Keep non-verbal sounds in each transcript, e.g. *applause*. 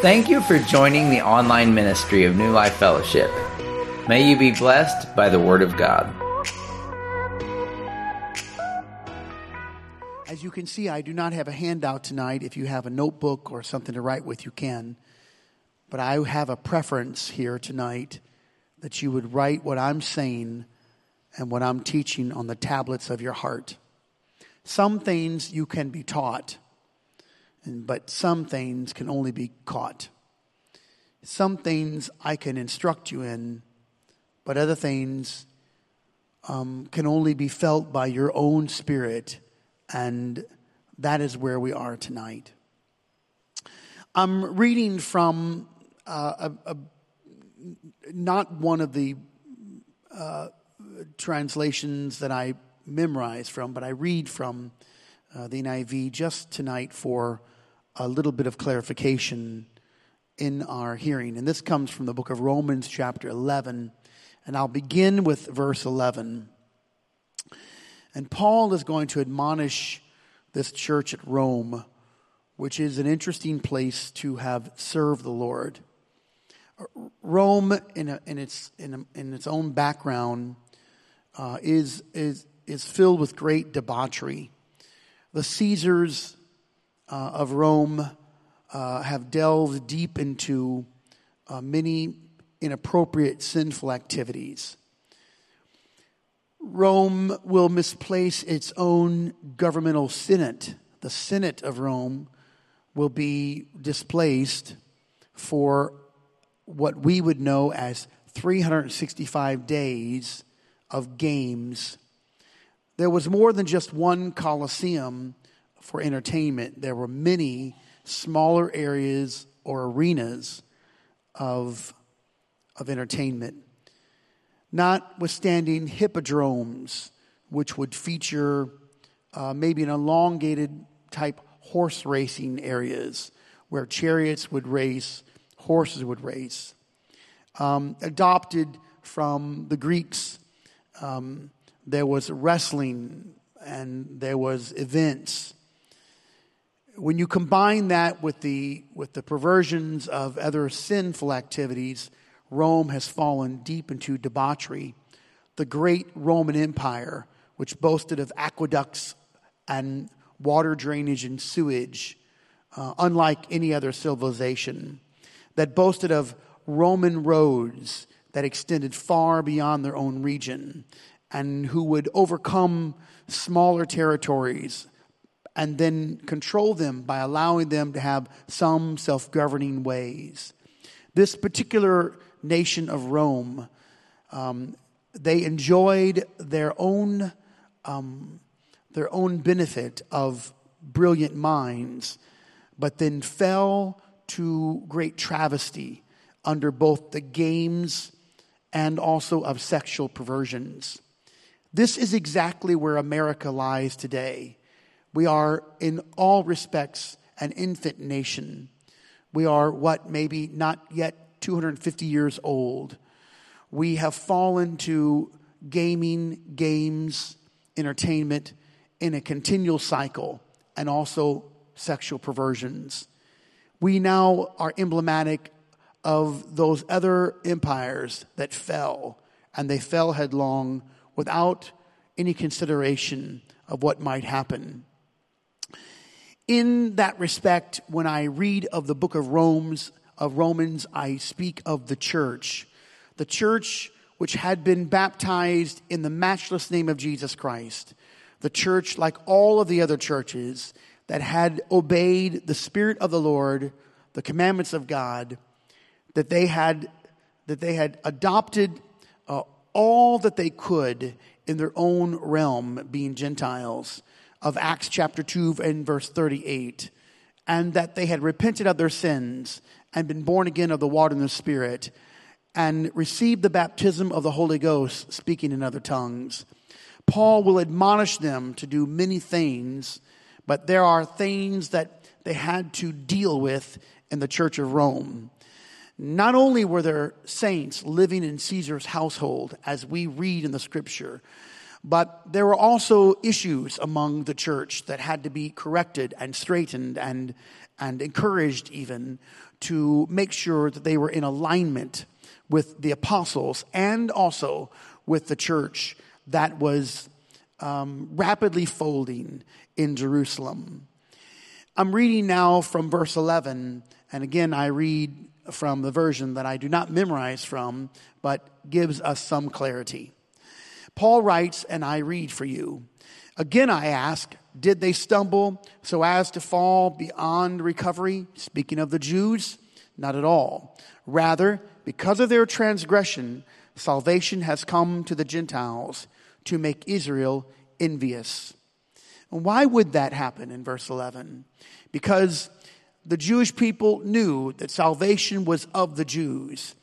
Thank you for joining the online ministry of New Life Fellowship. May you be blessed by the Word of God. As you can see, I do not have a handout tonight. If you have a notebook or something to write with, you can. But I have a preference here tonight that you would write what I'm saying and what I'm teaching on the tablets of your heart. Some things you can be taught, but some things can only be caught. Some things I can instruct you in, but other things um, can only be felt by your own spirit, and that is where we are tonight. I'm reading from uh, a, a, not one of the uh, translations that I memorize from, but I read from uh, the NIV just tonight for a little bit of clarification in our hearing. And this comes from the book of Romans, chapter 11. And I'll begin with verse 11. And Paul is going to admonish this church at Rome, which is an interesting place to have served the Lord. Rome, in, a, in, its, in, a, in its own background, uh, is, is, is filled with great debauchery. The Caesars uh, of Rome uh, have delved deep into uh, many inappropriate sinful activities. Rome will misplace its own governmental senate. The Senate of Rome will be displaced for what we would know as 365 days of games. There was more than just one Colosseum for entertainment, there were many smaller areas or arenas of, of entertainment. Notwithstanding hippodromes, which would feature uh, maybe an elongated type horse racing areas where chariots would race, horses would race. Um, adopted from the Greeks, um, there was wrestling and there was events. When you combine that with the, with the perversions of other sinful activities, Rome has fallen deep into debauchery. The great Roman Empire, which boasted of aqueducts and water drainage and sewage, uh, unlike any other civilization, that boasted of Roman roads that extended far beyond their own region and who would overcome smaller territories and then control them by allowing them to have some self governing ways. This particular nation of Rome, um, they enjoyed their own, um, their own benefit of brilliant minds, but then fell to great travesty under both the games and also of sexual perversions. This is exactly where America lies today. We are, in all respects, an infant nation. We are what, maybe not yet 250 years old. We have fallen to gaming, games, entertainment in a continual cycle, and also sexual perversions. We now are emblematic of those other empires that fell, and they fell headlong without any consideration of what might happen. In that respect, when I read of the book of Romans, of Romans, I speak of the church. The church which had been baptized in the matchless name of Jesus Christ. The church, like all of the other churches, that had obeyed the Spirit of the Lord, the commandments of God, that they had, that they had adopted uh, all that they could in their own realm, being Gentiles, of Acts chapter 2 and verse 38, and that they had repented of their sins and been born again of the water and the Spirit, and received the baptism of the Holy Ghost, speaking in other tongues. Paul will admonish them to do many things, but there are things that they had to deal with in the church of Rome. Not only were there saints living in Caesar's household, as we read in the scripture, But there were also issues among the church that had to be corrected and straightened and, and encouraged even to make sure that they were in alignment with the apostles and also with the church that was um, rapidly folding in Jerusalem. I'm reading now from verse 11, and again, I read from the version that I do not memorize from, but gives us some clarity. Paul writes, and I read for you. Again, I ask, did they stumble so as to fall beyond recovery? Speaking of the Jews, not at all. Rather, because of their transgression, salvation has come to the Gentiles to make Israel envious. And why would that happen in verse 11? Because the Jewish people knew that salvation was of the Jews.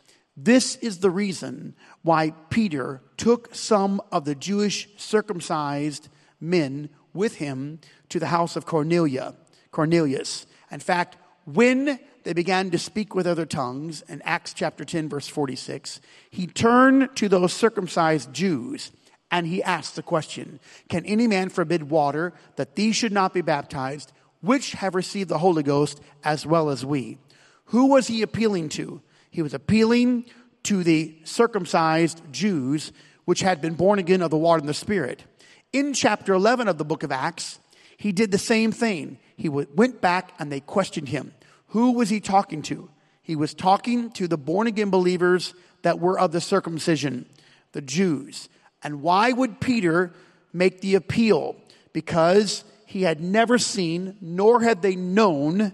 This is the reason why Peter took some of the Jewish circumcised men with him to the house of Cornelia, Cornelius. In fact, when they began to speak with other tongues in Acts chapter 10 verse 46, he turned to those circumcised Jews and he asked the question, can any man forbid water that these should not be baptized, which have received the Holy Ghost as well as we? Who was he appealing to? He was appealing to the circumcised Jews, which had been born again of the water and the Spirit. In chapter 11 of the book of Acts, he did the same thing. He went back and they questioned him. Who was he talking to? He was talking to the born again believers that were of the circumcision, the Jews. And why would Peter make the appeal? Because he had never seen, nor had they known,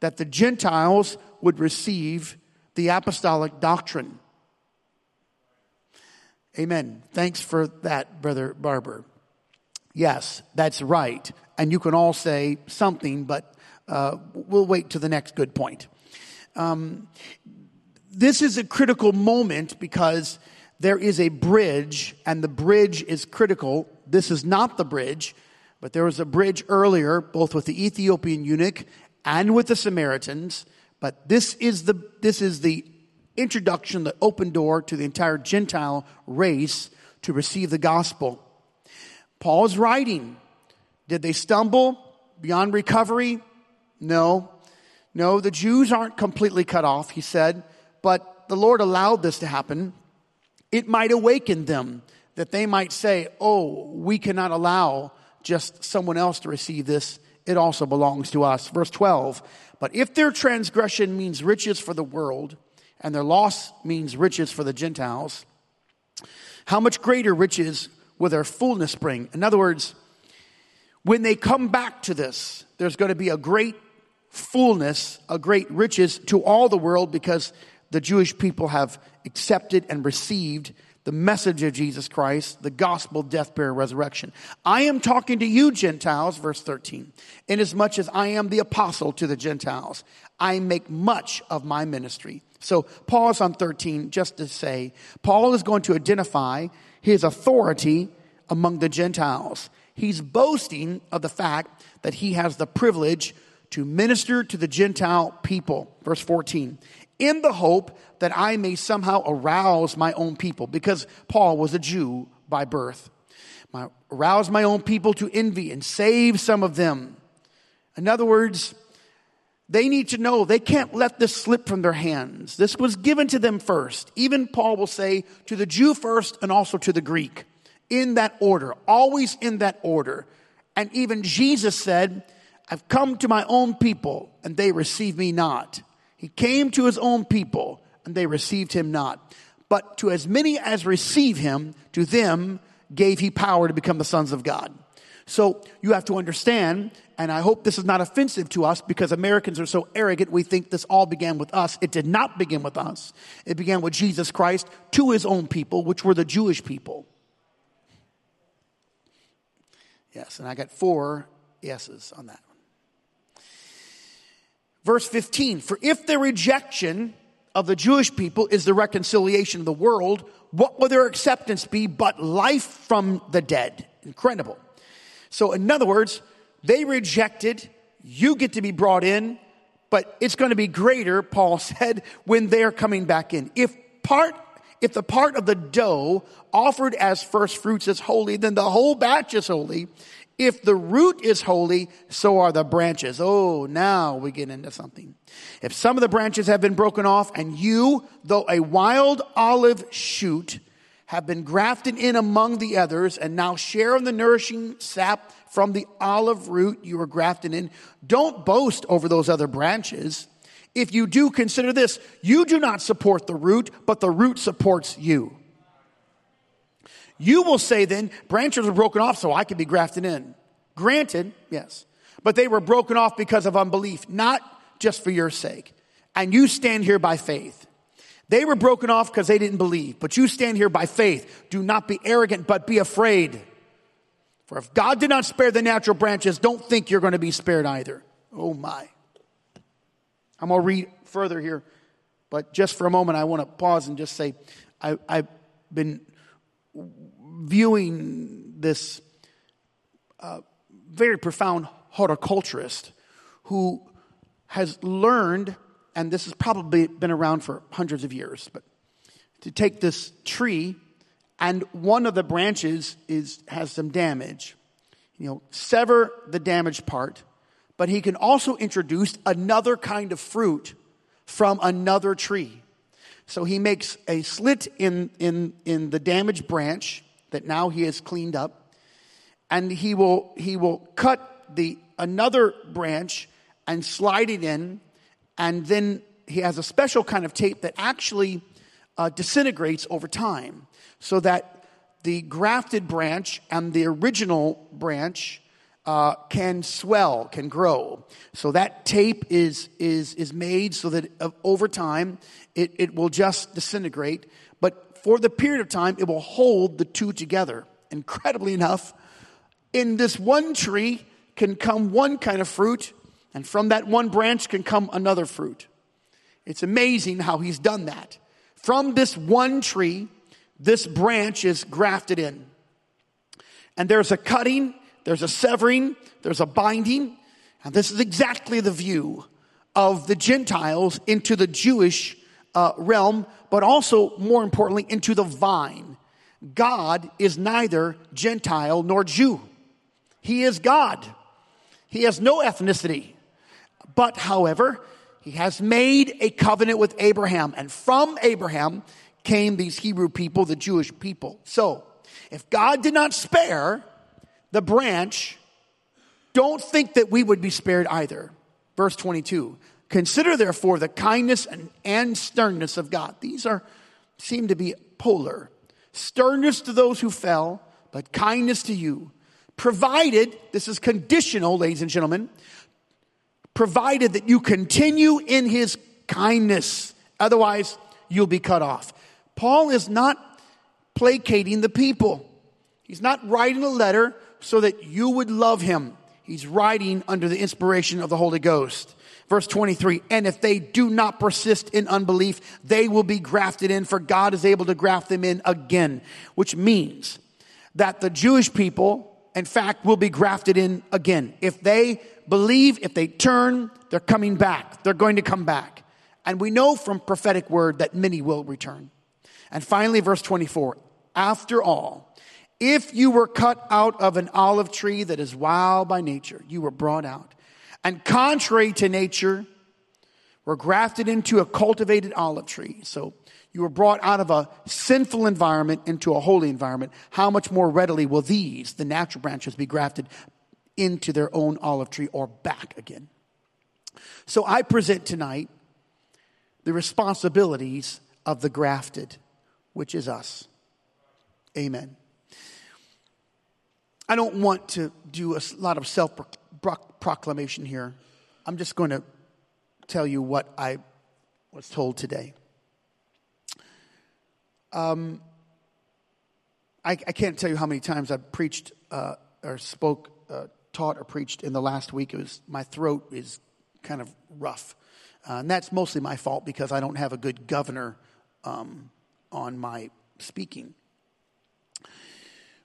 that the Gentiles would receive the apostolic doctrine. Amen. Thanks for that, Brother Barber. Yes, that's right. And you can all say something, but uh, we'll wait to the next good point. Um, this is a critical moment because there is a bridge, and the bridge is critical. This is not the bridge, but there was a bridge earlier, both with the Ethiopian eunuch and with the Samaritans. But this is the, this is the introduction, the open door to the entire Gentile race to receive the gospel. Paul is writing. Did they stumble beyond recovery? No. No, the Jews aren't completely cut off, he said, but the Lord allowed this to happen. It might awaken them that they might say, Oh, we cannot allow just someone else to receive this. It also belongs to us. Verse 12. But if their transgression means riches for the world, and their loss means riches for the Gentiles, how much greater riches will their fullness bring? In other words, when they come back to this, there's going to be a great fullness, a great riches to all the world because the Jewish people have accepted and received the message of Jesus Christ, the gospel, death, burial, resurrection. I am talking to you, Gentiles, verse 13, inasmuch as I am the apostle to the Gentiles. I make much of my ministry. So pause on 13 just to say, Paul is going to identify his authority among the Gentiles. He's boasting of the fact that he has the privilege to minister to the Gentile people. Verse 14 in the hope that I may somehow arouse my own people, because Paul was a Jew by birth. My, arouse my own people to envy and save some of them. In other words, they need to know they can't let this slip from their hands. This was given to them first. Even Paul will say to the Jew first and also to the Greek. In that order, always in that order. And even Jesus said, I've come to my own people and they receive me not. He came to his own people, and they received him not. But to as many as receive him, to them gave he power to become the sons of God. So you have to understand, and I hope this is not offensive to us because Americans are so arrogant, we think this all began with us. It did not begin with us. It began with Jesus Christ to his own people, which were the Jewish people. Yes, and I got four yeses on that. Verse 15, for if the rejection of the Jewish people is the reconciliation of the world, what will their acceptance be but life from the dead? Incredible. So, in other words, they rejected, you get to be brought in, but it's going to be greater, Paul *laughs* said, when they're coming back in. If part, if the part of the dough offered as first fruits is holy, then the whole batch is holy. If the root is holy, so are the branches. Oh, now we get into something. If some of the branches have been broken off and you, though a wild olive shoot, have been grafted in among the others and now share in the nourishing sap from the olive root you were grafted in, don't boast over those other branches. If you do, consider this. You do not support the root, but the root supports you. You will say then, branches were broken off so I could be grafted in. Granted, yes. But they were broken off because of unbelief, not just for your sake. And you stand here by faith. They were broken off because they didn't believe, but you stand here by faith. Do not be arrogant, but be afraid. For if God did not spare the natural branches, don't think you're going to be spared either. Oh my. I'm going to read further here, but just for a moment, I want to pause and just say I, have been viewing this uh, very profound horticulturist who has learned, and this has probably been around for hundreds of years, but to take this tree and one of the branches is has some damage. You know, sever the damaged part, but he can also introduce another kind of fruit from another tree. So he makes a slit in, in, in the damaged branch that now he has cleaned up. And he will, he will cut the, another branch and slide it in. And then he has a special kind of tape that actually uh, disintegrates over time so that the grafted branch and the original branch uh, can swell, can grow. So that tape is, is, is made so that over time it, it will just disintegrate But for the period of time, it will hold the two together. Incredibly enough, in this one tree can come one kind of fruit, and from that one branch can come another fruit. It's amazing how he's done that. From this one tree, this branch is grafted in. And there's a cutting, there's a severing, there's a binding, and this is exactly the view of the Gentiles into the Jewish uh, realm, but also more importantly into the vine. God is neither Gentile nor Jew. He is God. He has no ethnicity. But however, he has made a covenant with Abraham and from Abraham came these Hebrew people, the Jewish people. So, if God did not spare the branch, don't think that we would be spared either. Verse 22. Consider therefore the kindness and, and sternness of God. These are, seem to be polar. Sternness to those who fell, but kindness to you. Provided, this is conditional, ladies and gentlemen, provided that you continue in his kindness. Otherwise, you'll be cut off. Paul is not placating the people. He's not writing a letter so that you would love him. He's writing under the inspiration of the Holy Ghost. Verse 23, and if they do not persist in unbelief, they will be grafted in, for God is able to graft them in again, which means that the Jewish people, in fact, will be grafted in again. If they believe, if they turn, they're coming back. They're going to come back. And we know from prophetic word that many will return. And finally, verse 24, after all, if you were cut out of an olive tree that is wild by nature, you were brought out and contrary to nature, were grafted into a cultivated olive tree. So you were brought out of a sinful environment into a holy environment. How much more readily will these, the natural branches, be grafted into their own olive tree or back again? So I present tonight the responsibilities of the grafted, which is us. Amen. I don't want to do a lot of self proclamation here. I'm just going to tell you what I was told today. Um, I, I, can't tell you how many times I've preached uh, or spoke, uh, taught, or preached in the last week. It was my throat is kind of rough, uh, and that's mostly my fault because I don't have a good governor um, on my speaking.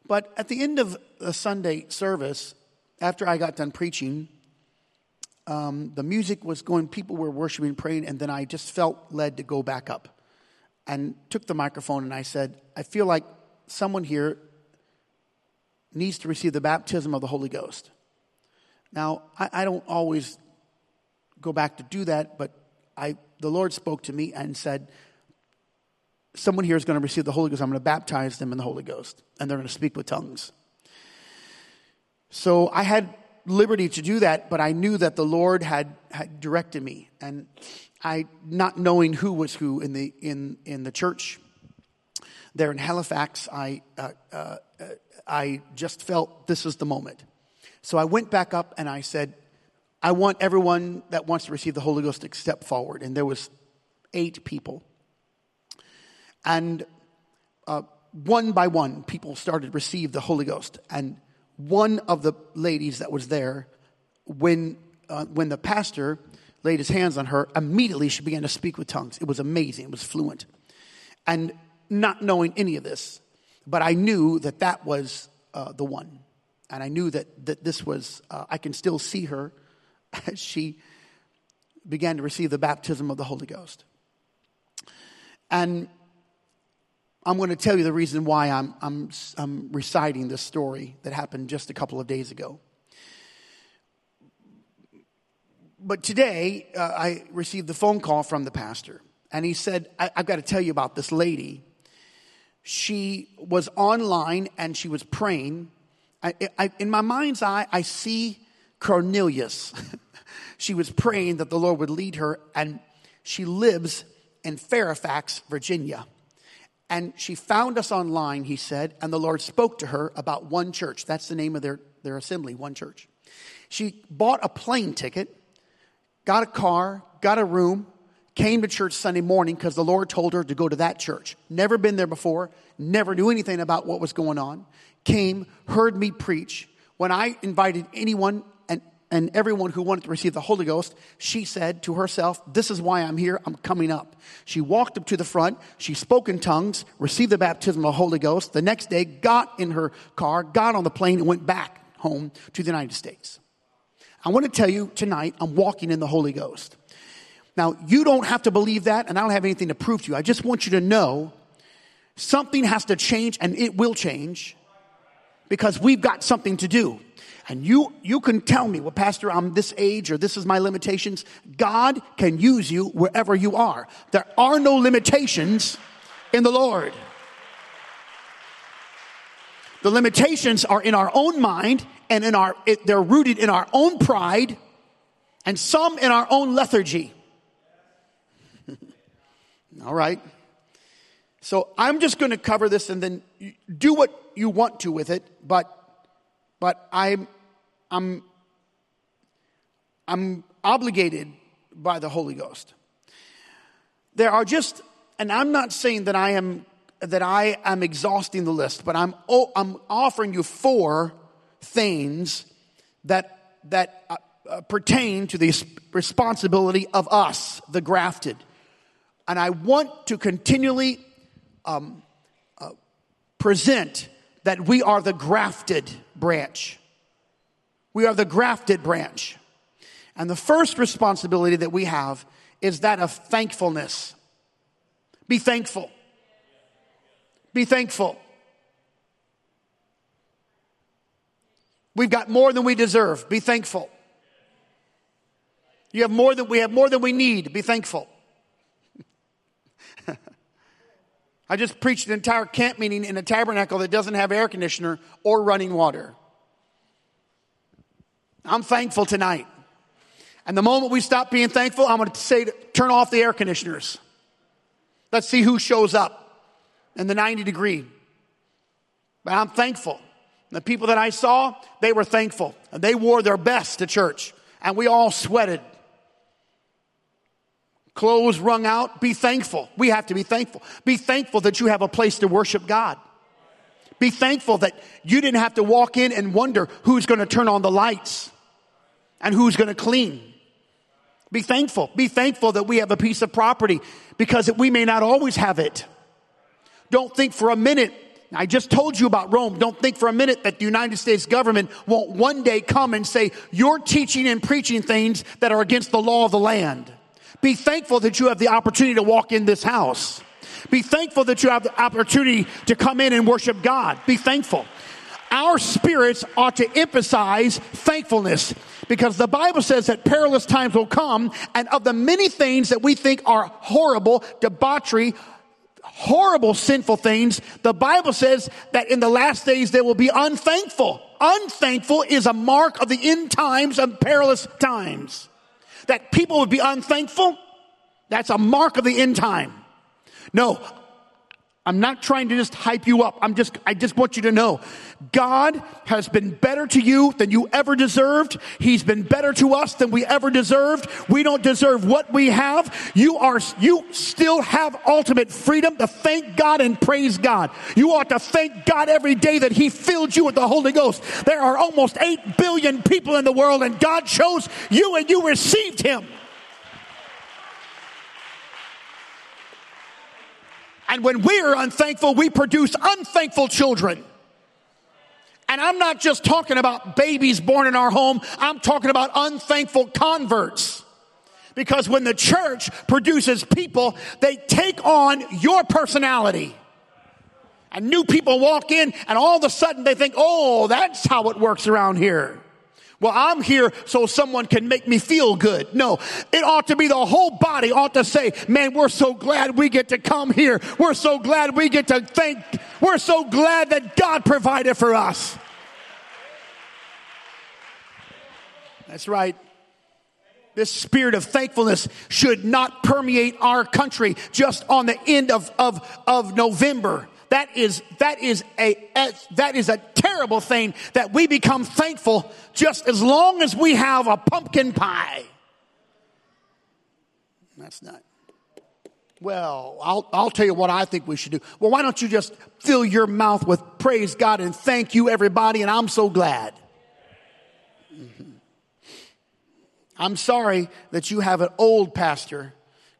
But at the end of the Sunday service, after I got done preaching, um, the music was going, people were worshiping, praying, and then I just felt led to go back up. and took the microphone and I said, I feel like someone here needs to receive the baptism of the Holy Ghost. Now, I, I don't always go back to do that, but I, the Lord spoke to me and said, Someone here is going to receive the Holy Ghost. I'm going to baptize them in the Holy Ghost, and they're going to speak with tongues. So I had liberty to do that, but I knew that the Lord had, had directed me. And I, not knowing who was who in the, in, in the church there in Halifax, I, uh, uh, I just felt this is the moment. So I went back up and I said, I want everyone that wants to receive the Holy Ghost to step forward. And there was eight people. And uh, one by one, people started to receive the Holy Ghost. And one of the ladies that was there, when, uh, when the pastor laid his hands on her, immediately she began to speak with tongues. It was amazing, it was fluent. And not knowing any of this, but I knew that that was uh, the one. And I knew that, that this was, uh, I can still see her *laughs* as she began to receive the baptism of the Holy Ghost. And I'm going to tell you the reason why I'm, I'm, I'm reciting this story that happened just a couple of days ago. But today, uh, I received the phone call from the pastor, and he said, I, have got to tell you about this lady. She was online and she was praying. I, I, in my mind's eye, I see Cornelius. *laughs* she was praying that the Lord would lead her, and she lives in Fairfax, Virginia. And she found us online, he said, and the Lord spoke to her about one church. That's the name of their, their assembly, one church. She bought a plane ticket, got a car, got a room, came to church Sunday morning because the Lord told her to go to that church. Never been there before, never knew anything about what was going on. Came, heard me preach. When I invited anyone and everyone who wanted to receive the Holy Ghost, she said to herself, This is why I'm here. I'm coming up. She walked up to the front. She spoke in tongues, received the baptism of the Holy Ghost. The next day, got in her car, got on the plane, and went back home to the United States. I want to tell you tonight, I'm walking in the Holy Ghost. Now, you don't have to believe that, and I don't have anything to prove to you. I just want you to know something has to change, and it will change because we've got something to do. And you, you can tell me, well, Pastor, I'm this age or this is my limitations. God can use you wherever you are. There are no limitations in the Lord. The limitations are in our own mind and in our, it, they're rooted in our own pride and some in our own lethargy. *laughs* All right. So I'm just going to cover this and then do what you want to with it, but but I'm I'm, I'm obligated by the Holy Ghost. There are just, and I'm not saying that I am that I am exhausting the list, but I'm oh, I'm offering you four things that that uh, uh, pertain to the responsibility of us, the grafted, and I want to continually um, uh, present that we are the grafted branch. We are the grafted branch. And the first responsibility that we have is that of thankfulness. Be thankful. Be thankful. We've got more than we deserve. Be thankful. You have more than we have more than we need. Be thankful. *laughs* I just preached an entire camp meeting in a tabernacle that doesn't have air conditioner or running water. I'm thankful tonight. And the moment we stop being thankful, I'm going to say, turn off the air conditioners. Let's see who shows up in the 90 degree. But I'm thankful. The people that I saw, they were thankful. And they wore their best to church. And we all sweated. Clothes wrung out. Be thankful. We have to be thankful. Be thankful that you have a place to worship God. Be thankful that you didn't have to walk in and wonder who's going to turn on the lights and who's going to clean. Be thankful. Be thankful that we have a piece of property because we may not always have it. Don't think for a minute. I just told you about Rome. Don't think for a minute that the United States government won't one day come and say, you're teaching and preaching things that are against the law of the land. Be thankful that you have the opportunity to walk in this house. Be thankful that you have the opportunity to come in and worship God. Be thankful. Our spirits ought to emphasize thankfulness because the Bible says that perilous times will come and of the many things that we think are horrible, debauchery, horrible sinful things, the Bible says that in the last days they will be unthankful. Unthankful is a mark of the end times and perilous times. That people would be unthankful, that's a mark of the end time. No, I'm not trying to just hype you up. I'm just, I just want you to know God has been better to you than you ever deserved. He's been better to us than we ever deserved. We don't deserve what we have. You are, you still have ultimate freedom to thank God and praise God. You ought to thank God every day that He filled you with the Holy Ghost. There are almost 8 billion people in the world and God chose you and you received Him. And when we're unthankful, we produce unthankful children. And I'm not just talking about babies born in our home, I'm talking about unthankful converts. Because when the church produces people, they take on your personality. And new people walk in, and all of a sudden they think, oh, that's how it works around here. Well, I'm here so someone can make me feel good. No, it ought to be the whole body ought to say, man, we're so glad we get to come here. We're so glad we get to thank, we're so glad that God provided for us. That's right. This spirit of thankfulness should not permeate our country just on the end of, of, of November. That is, that is a, that is a terrible thing that we become thankful just as long as we have a pumpkin pie. That's not. Well, I'll, I'll tell you what I think we should do. Well, why don't you just fill your mouth with praise God and thank you, everybody, and I'm so glad. Mm-hmm. I'm sorry that you have an old pastor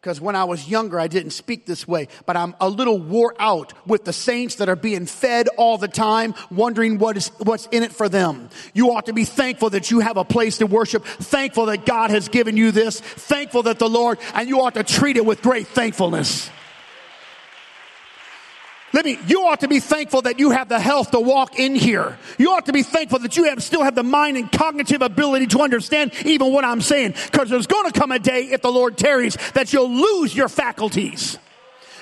because when I was younger, I didn't speak this way, but I'm a little wore out with the saints that are being fed all the time, wondering what is, what's in it for them. You ought to be thankful that you have a place to worship, thankful that God has given you this, thankful that the Lord, and you ought to treat it with great thankfulness. Let me, you ought to be thankful that you have the health to walk in here. You ought to be thankful that you have, still have the mind and cognitive ability to understand even what I'm saying. Cause there's gonna come a day, if the Lord tarries, that you'll lose your faculties.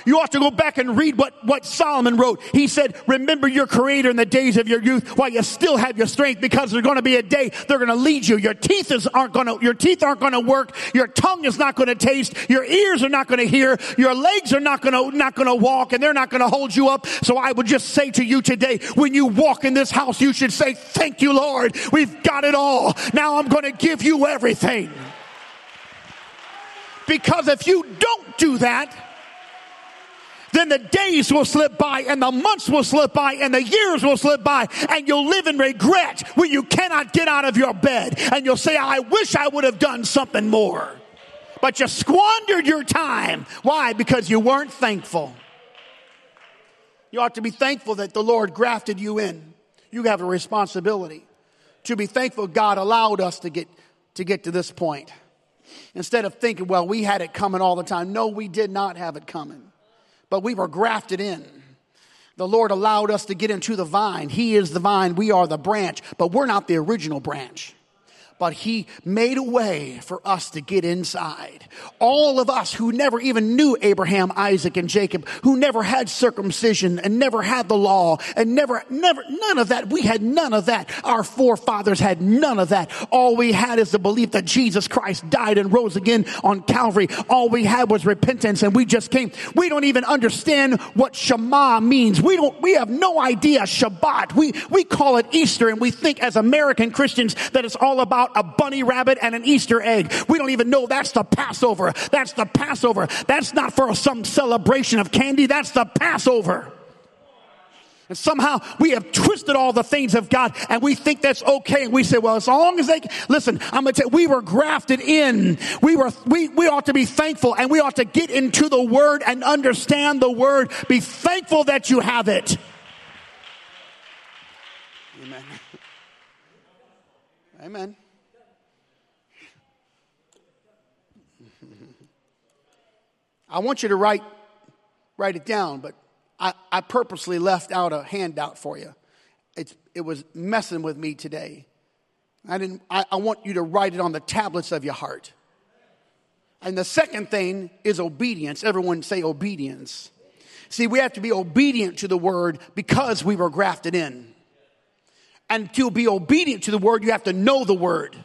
You ought to go back and read what, what Solomon wrote. He said, remember your creator in the days of your youth while you still have your strength because there's going to be a day they're going to lead you. Your teeth is, aren't going to, your teeth aren't going to work. Your tongue is not going to taste. Your ears are not going to hear. Your legs are not going to, not going to walk and they're not going to hold you up. So I would just say to you today, when you walk in this house, you should say, thank you, Lord. We've got it all. Now I'm going to give you everything. Because if you don't do that, then the days will slip by and the months will slip by and the years will slip by and you'll live in regret when you cannot get out of your bed and you'll say, I wish I would have done something more. But you squandered your time. Why? Because you weren't thankful. You ought to be thankful that the Lord grafted you in. You have a responsibility to be thankful God allowed us to get to get to this point. Instead of thinking, well, we had it coming all the time. No, we did not have it coming but we were grafted in. The Lord allowed us to get into the vine. He is the vine, we are the branch, but we're not the original branch but he made a way for us to get inside. All of us who never even knew Abraham, Isaac, and Jacob, who never had circumcision and never had the law and never, never, none of that. We had none of that. Our forefathers had none of that. All we had is the belief that Jesus Christ died and rose again on Calvary. All we had was repentance and we just came. We don't even understand what Shema means. We don't, we have no idea Shabbat. We, we call it Easter and we think as American Christians that it's all about a bunny rabbit and an Easter egg. We don't even know that's the Passover. That's the Passover. That's not for some celebration of candy. That's the Passover. And somehow we have twisted all the things of God and we think that's okay. And we say, well, as long as they, listen, I'm going to tell you, we were grafted in. We were, we, we ought to be thankful and we ought to get into the word and understand the word. Be thankful that you have it. Amen. Amen. I want you to write write it down, but I, I purposely left out a handout for you. It's, it was messing with me today. I, didn't, I, I want you to write it on the tablets of your heart. And the second thing is obedience. Everyone say obedience. See, we have to be obedient to the word because we were grafted in. And to be obedient to the word, you have to know the word. I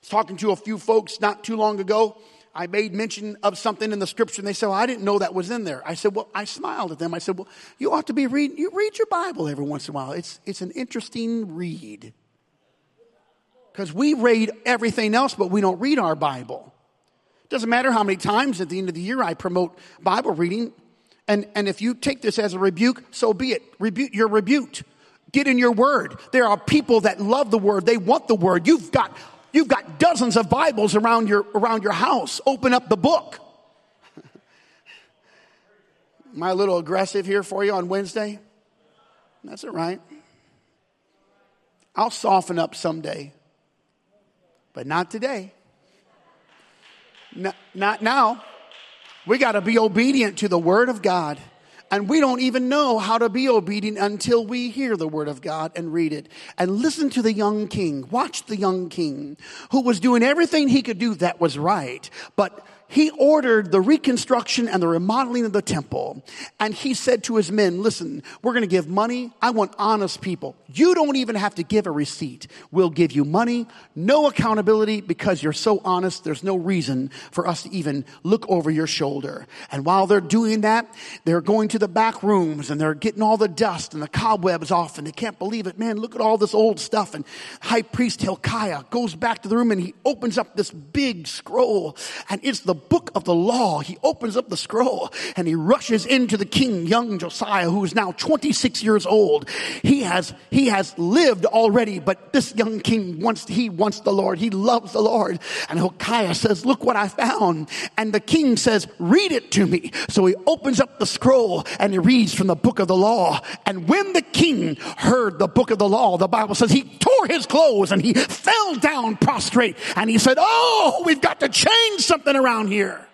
was talking to a few folks not too long ago. I made mention of something in the scripture and they said, well, I didn't know that was in there. I said, well, I smiled at them. I said, well, you ought to be reading, you read your Bible every once in a while. It's, it's an interesting read. Because we read everything else, but we don't read our Bible. Doesn't matter how many times at the end of the year I promote Bible reading. And, and if you take this as a rebuke, so be it. Rebuke, you're rebuked. Get in your word. There are people that love the word. They want the word. You've got, you've got dozens of Bibles around your, around your house. Open up the book. Am I a little aggressive here for you on Wednesday? That's all right. I'll soften up someday, but not today. Not, not now. We got to be obedient to the Word of God. And we don't even know how to be obedient until we hear the word of God and read it. And listen to the young king. Watch the young king who was doing everything he could do that was right. But he ordered the reconstruction and the remodeling of the temple. And he said to his men, listen, we're going to give money. I want honest people. You don't even have to give a receipt. We'll give you money, no accountability because you're so honest. There's no reason for us to even look over your shoulder. And while they're doing that, they're going to the back rooms and they're getting all the dust and the cobwebs off and they can't believe it. Man, look at all this old stuff. And high priest Hilkiah goes back to the room and he opens up this big scroll and it's the book of the law. He opens up the scroll and he rushes into the king, young Josiah, who is now 26 years old. He has, he has lived already, but this young king wants, he wants the Lord. He loves the Lord. And Hilkiah says, look what I found. And the king says, read it to me. So he opens up the scroll and he reads from the book of the law. And when the king heard the book of the law, the Bible says he tore his clothes and he fell down prostrate and he said, Oh, we've got to change something around here.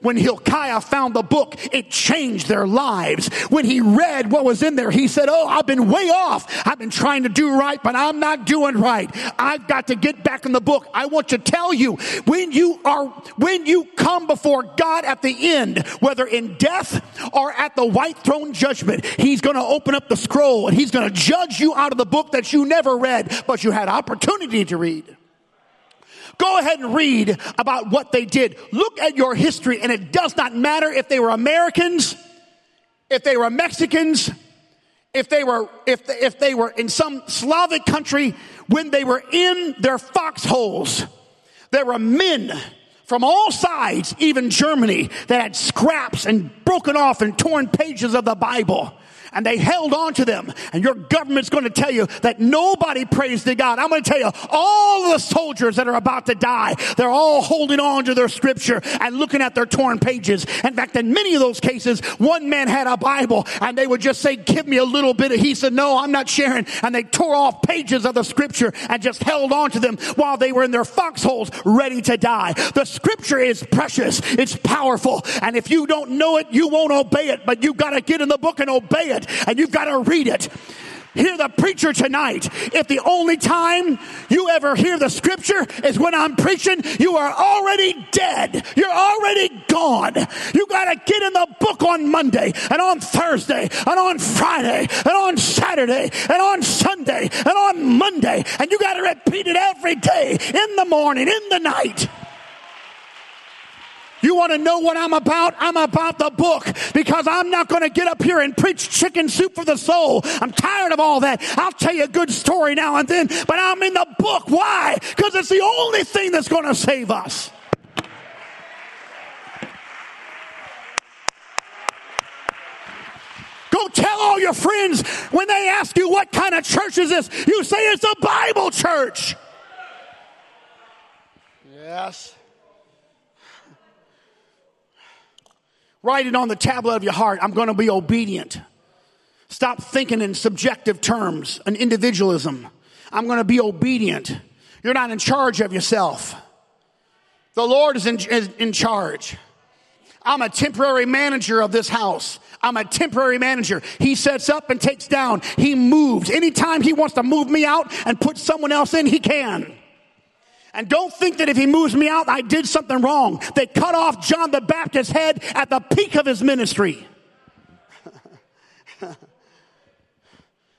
When Hilkiah found the book, it changed their lives. When he read what was in there, he said, Oh, I've been way off. I've been trying to do right, but I'm not doing right. I've got to get back in the book. I want to tell you, when you are, when you come before God at the end, whether in death or at the white throne judgment, he's going to open up the scroll and he's going to judge you out of the book that you never read, but you had opportunity to read. Go ahead and read about what they did. Look at your history and it does not matter if they were Americans, if they were Mexicans, if they were, if, they, if they were in some Slavic country, when they were in their foxholes, there were men from all sides, even Germany, that had scraps and broken off and torn pages of the Bible and they held on to them. And your government's going to tell you that nobody prays to God. I'm going to tell you, all the soldiers that are about to die, they're all holding on to their scripture and looking at their torn pages. In fact, in many of those cases, one man had a Bible and they would just say, give me a little bit. He said, no, I'm not sharing. And they tore off pages of the scripture and just held on to them while they were in their foxholes ready to die. The scripture is precious. It's powerful. And if you don't know it, you won't obey it, but you've got to get in the book and obey it it and you've got to read it. Hear the preacher tonight. If the only time you ever hear the scripture is when I'm preaching, you are already dead. You're already gone. You got to get in the book on Monday and on Thursday and on Friday and on Saturday and on Sunday and on Monday. And you got to repeat it every day in the morning, in the night. You want to know what I'm about? I'm about the book because I'm not going to get up here and preach chicken soup for the soul. I'm tired of all that. I'll tell you a good story now and then, but I'm in the book. Why? Because it's the only thing that's going to save us. Go tell all your friends when they ask you what kind of church is this, you say it's a Bible church. Yes. Write it on the tablet of your heart. I'm going to be obedient. Stop thinking in subjective terms and individualism. I'm going to be obedient. You're not in charge of yourself. The Lord is in, is in charge. I'm a temporary manager of this house. I'm a temporary manager. He sets up and takes down. He moves. Anytime he wants to move me out and put someone else in, he can. And don't think that if he moves me out, I did something wrong. They cut off John the Baptist's head at the peak of his ministry. *laughs*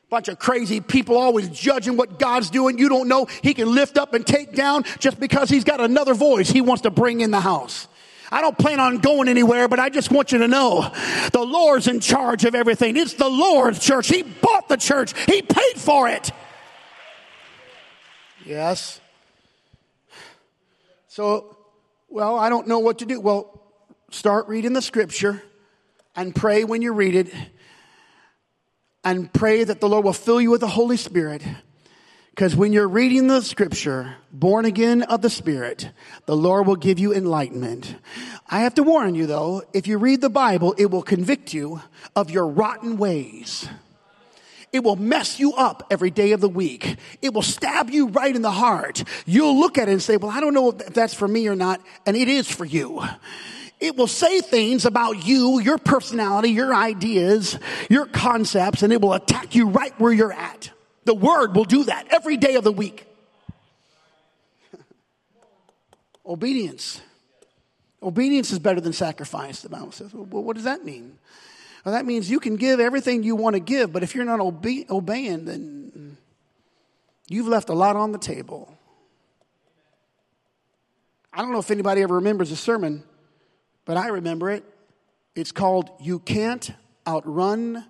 Bunch of crazy people always judging what God's doing. You don't know he can lift up and take down just because he's got another voice he wants to bring in the house. I don't plan on going anywhere, but I just want you to know the Lord's in charge of everything. It's the Lord's church. He bought the church. He paid for it. Yes. So, well, I don't know what to do. Well, start reading the scripture and pray when you read it and pray that the Lord will fill you with the Holy Spirit. Because when you're reading the scripture, born again of the Spirit, the Lord will give you enlightenment. I have to warn you though, if you read the Bible, it will convict you of your rotten ways. It will mess you up every day of the week. It will stab you right in the heart. You'll look at it and say, well, I don't know if that's for me or not. And it is for you. It will say things about you, your personality, your ideas, your concepts, and it will attack you right where you're at. The word will do that every day of the week. *laughs* Obedience. Obedience is better than sacrifice, the Bible says. Well, what does that mean? That means you can give everything you want to give, but if you're not obe- obeying, then you've left a lot on the table. I don't know if anybody ever remembers a sermon but I remember it. It's called You Can't Outrun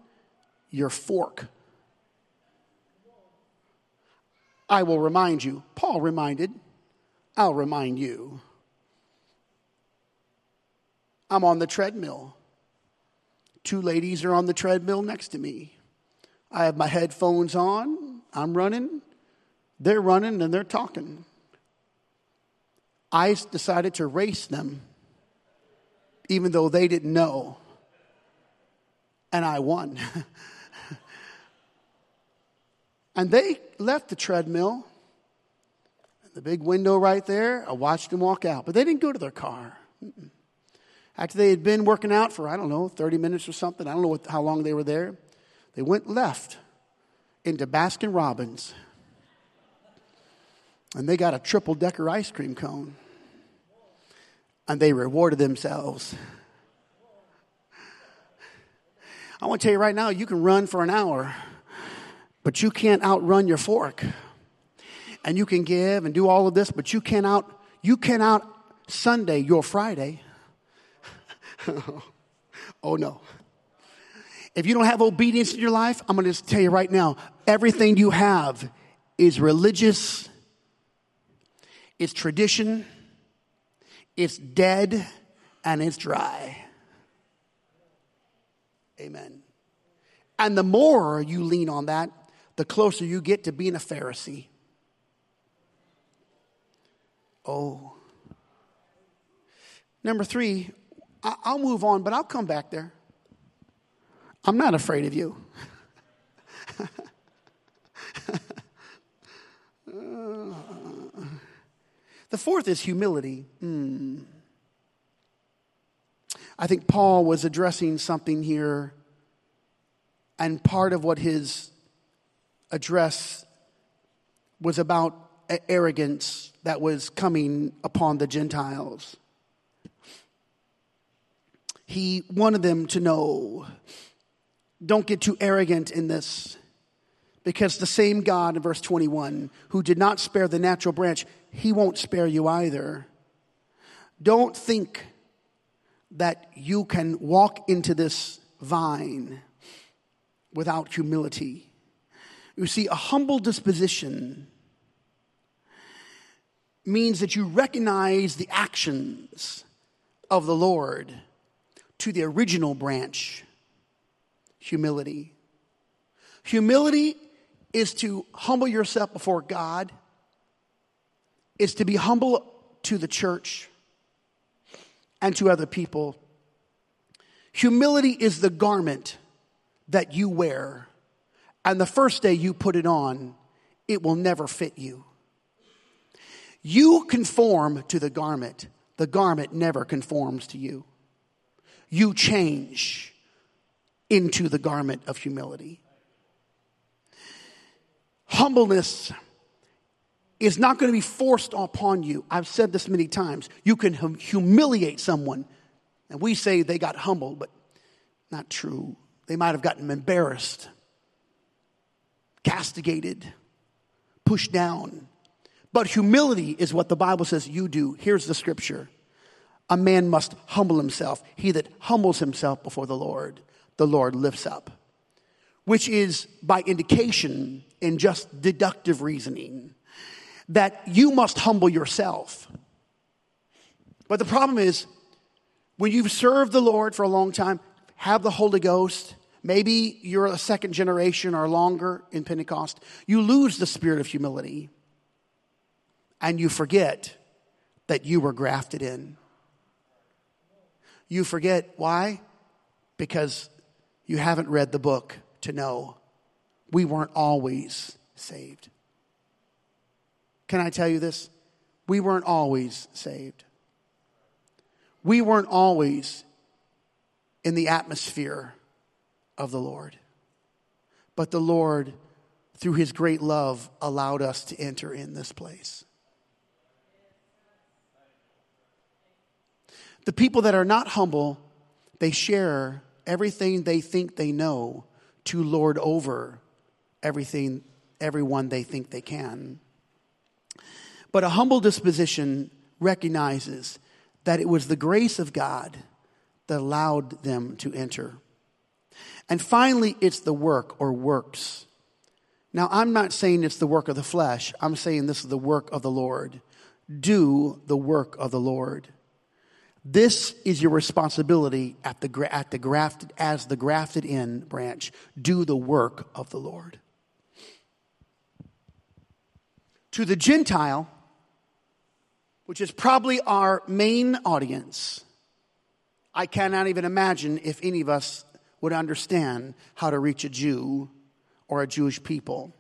Your Fork. I will remind you. Paul reminded. I'll remind you. I'm on the treadmill. Two ladies are on the treadmill next to me. I have my headphones on. I'm running. They're running and they're talking. I decided to race them even though they didn't know. And I won. *laughs* and they left the treadmill, the big window right there. I watched them walk out, but they didn't go to their car. After they had been working out for, I don't know, 30 minutes or something, I don't know what, how long they were there, they went left into Baskin Robbins. And they got a triple decker ice cream cone and they rewarded themselves. I want to tell you right now, you can run for an hour, but you can't outrun your fork. And you can give and do all of this, but you can't out, you can't out Sunday your Friday. *laughs* oh no. If you don't have obedience in your life, I'm going to just tell you right now, everything you have is religious, it's tradition, it's dead and it's dry. Amen. And the more you lean on that, the closer you get to being a Pharisee. Oh. Number three, I'll move on, but I'll come back there. I'm not afraid of you. *laughs* The fourth is humility. Hmm. I think Paul was addressing something here, and part of what his address was about arrogance that was coming upon the Gentiles. He wanted them to know don't get too arrogant in this. Because the same God in verse 21 who did not spare the natural branch, he won't spare you either. Don't think that you can walk into this vine without humility. You see, a humble disposition means that you recognize the actions of the Lord to the original branch humility. Humility is to humble yourself before God, is to be humble to the church and to other people. Humility is the garment that you wear, and the first day you put it on, it will never fit you. You conform to the garment, the garment never conforms to you. You change into the garment of humility. Humbleness is not going to be forced upon you. I've said this many times. You can hum- humiliate someone, and we say they got humbled, but not true. They might have gotten embarrassed, castigated, pushed down. But humility is what the Bible says you do. Here's the scripture A man must humble himself. He that humbles himself before the Lord, the Lord lifts up, which is by indication and just deductive reasoning that you must humble yourself. But the problem is, when you've served the Lord for a long time, have the Holy Ghost, maybe you're a second generation or longer in Pentecost, you lose the spirit of humility and you forget that you were grafted in. You forget why? Because you haven't read the book to know we weren't always saved. Can I tell you this? We weren't always saved. We weren't always in the atmosphere of the Lord. But the Lord, through his great love, allowed us to enter in this place. The people that are not humble, they share everything they think they know to lord over everything, everyone they think they can. But a humble disposition recognizes that it was the grace of God that allowed them to enter. And finally, it's the work or works. Now, I'm not saying it's the work of the flesh. I'm saying this is the work of the Lord. Do the work of the Lord. This is your responsibility at the, at the grafted, as the grafted in branch. Do the work of the Lord. To the Gentile, which is probably our main audience, I cannot even imagine if any of us would understand how to reach a Jew or a Jewish people.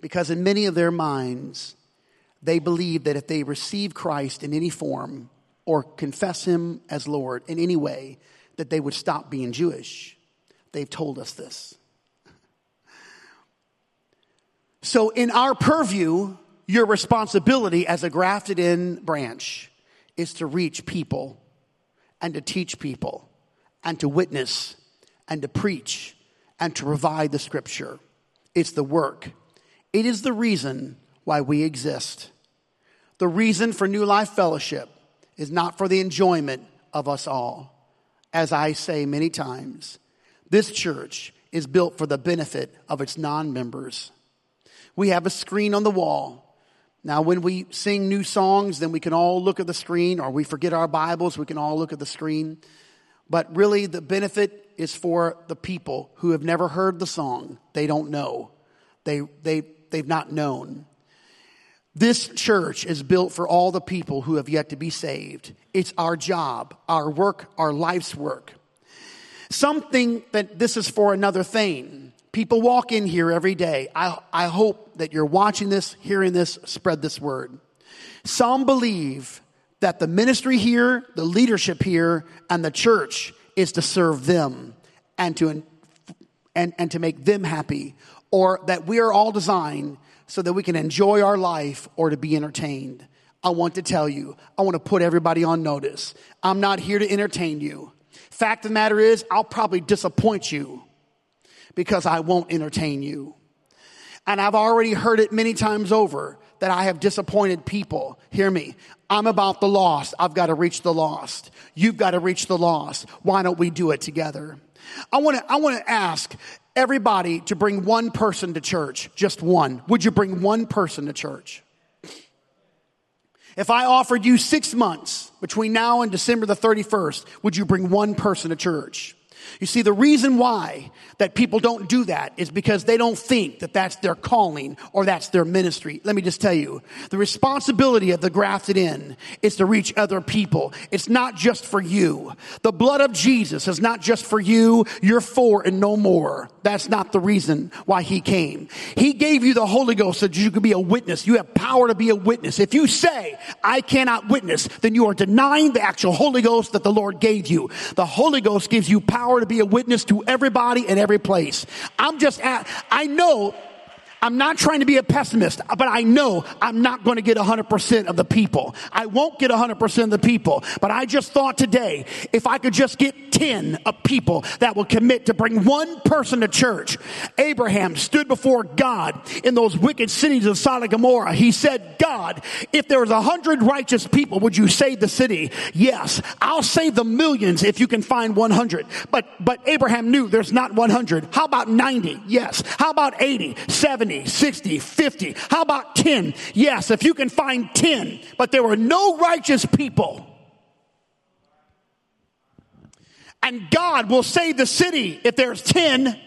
Because in many of their minds, they believe that if they receive Christ in any form or confess him as Lord in any way, that they would stop being Jewish. They've told us this. So, in our purview, your responsibility as a grafted in branch is to reach people and to teach people and to witness and to preach and to provide the scripture. It's the work. It is the reason why we exist. The reason for New Life Fellowship is not for the enjoyment of us all. As I say many times, this church is built for the benefit of its non members. We have a screen on the wall now, when we sing new songs, then we can all look at the screen, or we forget our Bibles, we can all look at the screen. But really, the benefit is for the people who have never heard the song. They don't know. They, they, they've not known. This church is built for all the people who have yet to be saved. It's our job, our work, our life's work. Something that this is for another thing. People walk in here every day. I, I hope that you're watching this, hearing this, spread this word. Some believe that the ministry here, the leadership here, and the church is to serve them and to, and, and to make them happy, or that we are all designed so that we can enjoy our life or to be entertained. I want to tell you, I want to put everybody on notice. I'm not here to entertain you. Fact of the matter is, I'll probably disappoint you because I won't entertain you. And I've already heard it many times over that I have disappointed people. Hear me. I'm about the lost. I've got to reach the lost. You've got to reach the lost. Why don't we do it together? I want to, I want to ask everybody to bring one person to church. Just one. Would you bring one person to church? If I offered you six months between now and December the 31st, would you bring one person to church? You see, the reason why that people don't do that is because they don't think that that's their calling or that's their ministry. Let me just tell you, the responsibility of the grafted in is to reach other people. It's not just for you. The blood of Jesus is not just for you. You're for and no more. That's not the reason why he came. He gave you the Holy Ghost so that you could be a witness. You have power to be a witness. If you say, I cannot witness, then you are denying the actual Holy Ghost that the Lord gave you. The Holy Ghost gives you power to be a witness to everybody in every place. I'm just at, I know I'm not trying to be a pessimist, but I know I'm not going to get 100% of the people. I won't get 100% of the people, but I just thought today, if I could just get 10 of people that will commit to bring one person to church. Abraham stood before God in those wicked cities of Sodom and Gomorrah. He said, God, if there was a hundred righteous people, would you save the city? Yes. I'll save the millions if you can find 100. But, but Abraham knew there's not 100. How about 90? Yes. How about 80, 70? 70, 60, 50. How about 10? Yes, if you can find 10. But there were no righteous people. And God will save the city if there's 10.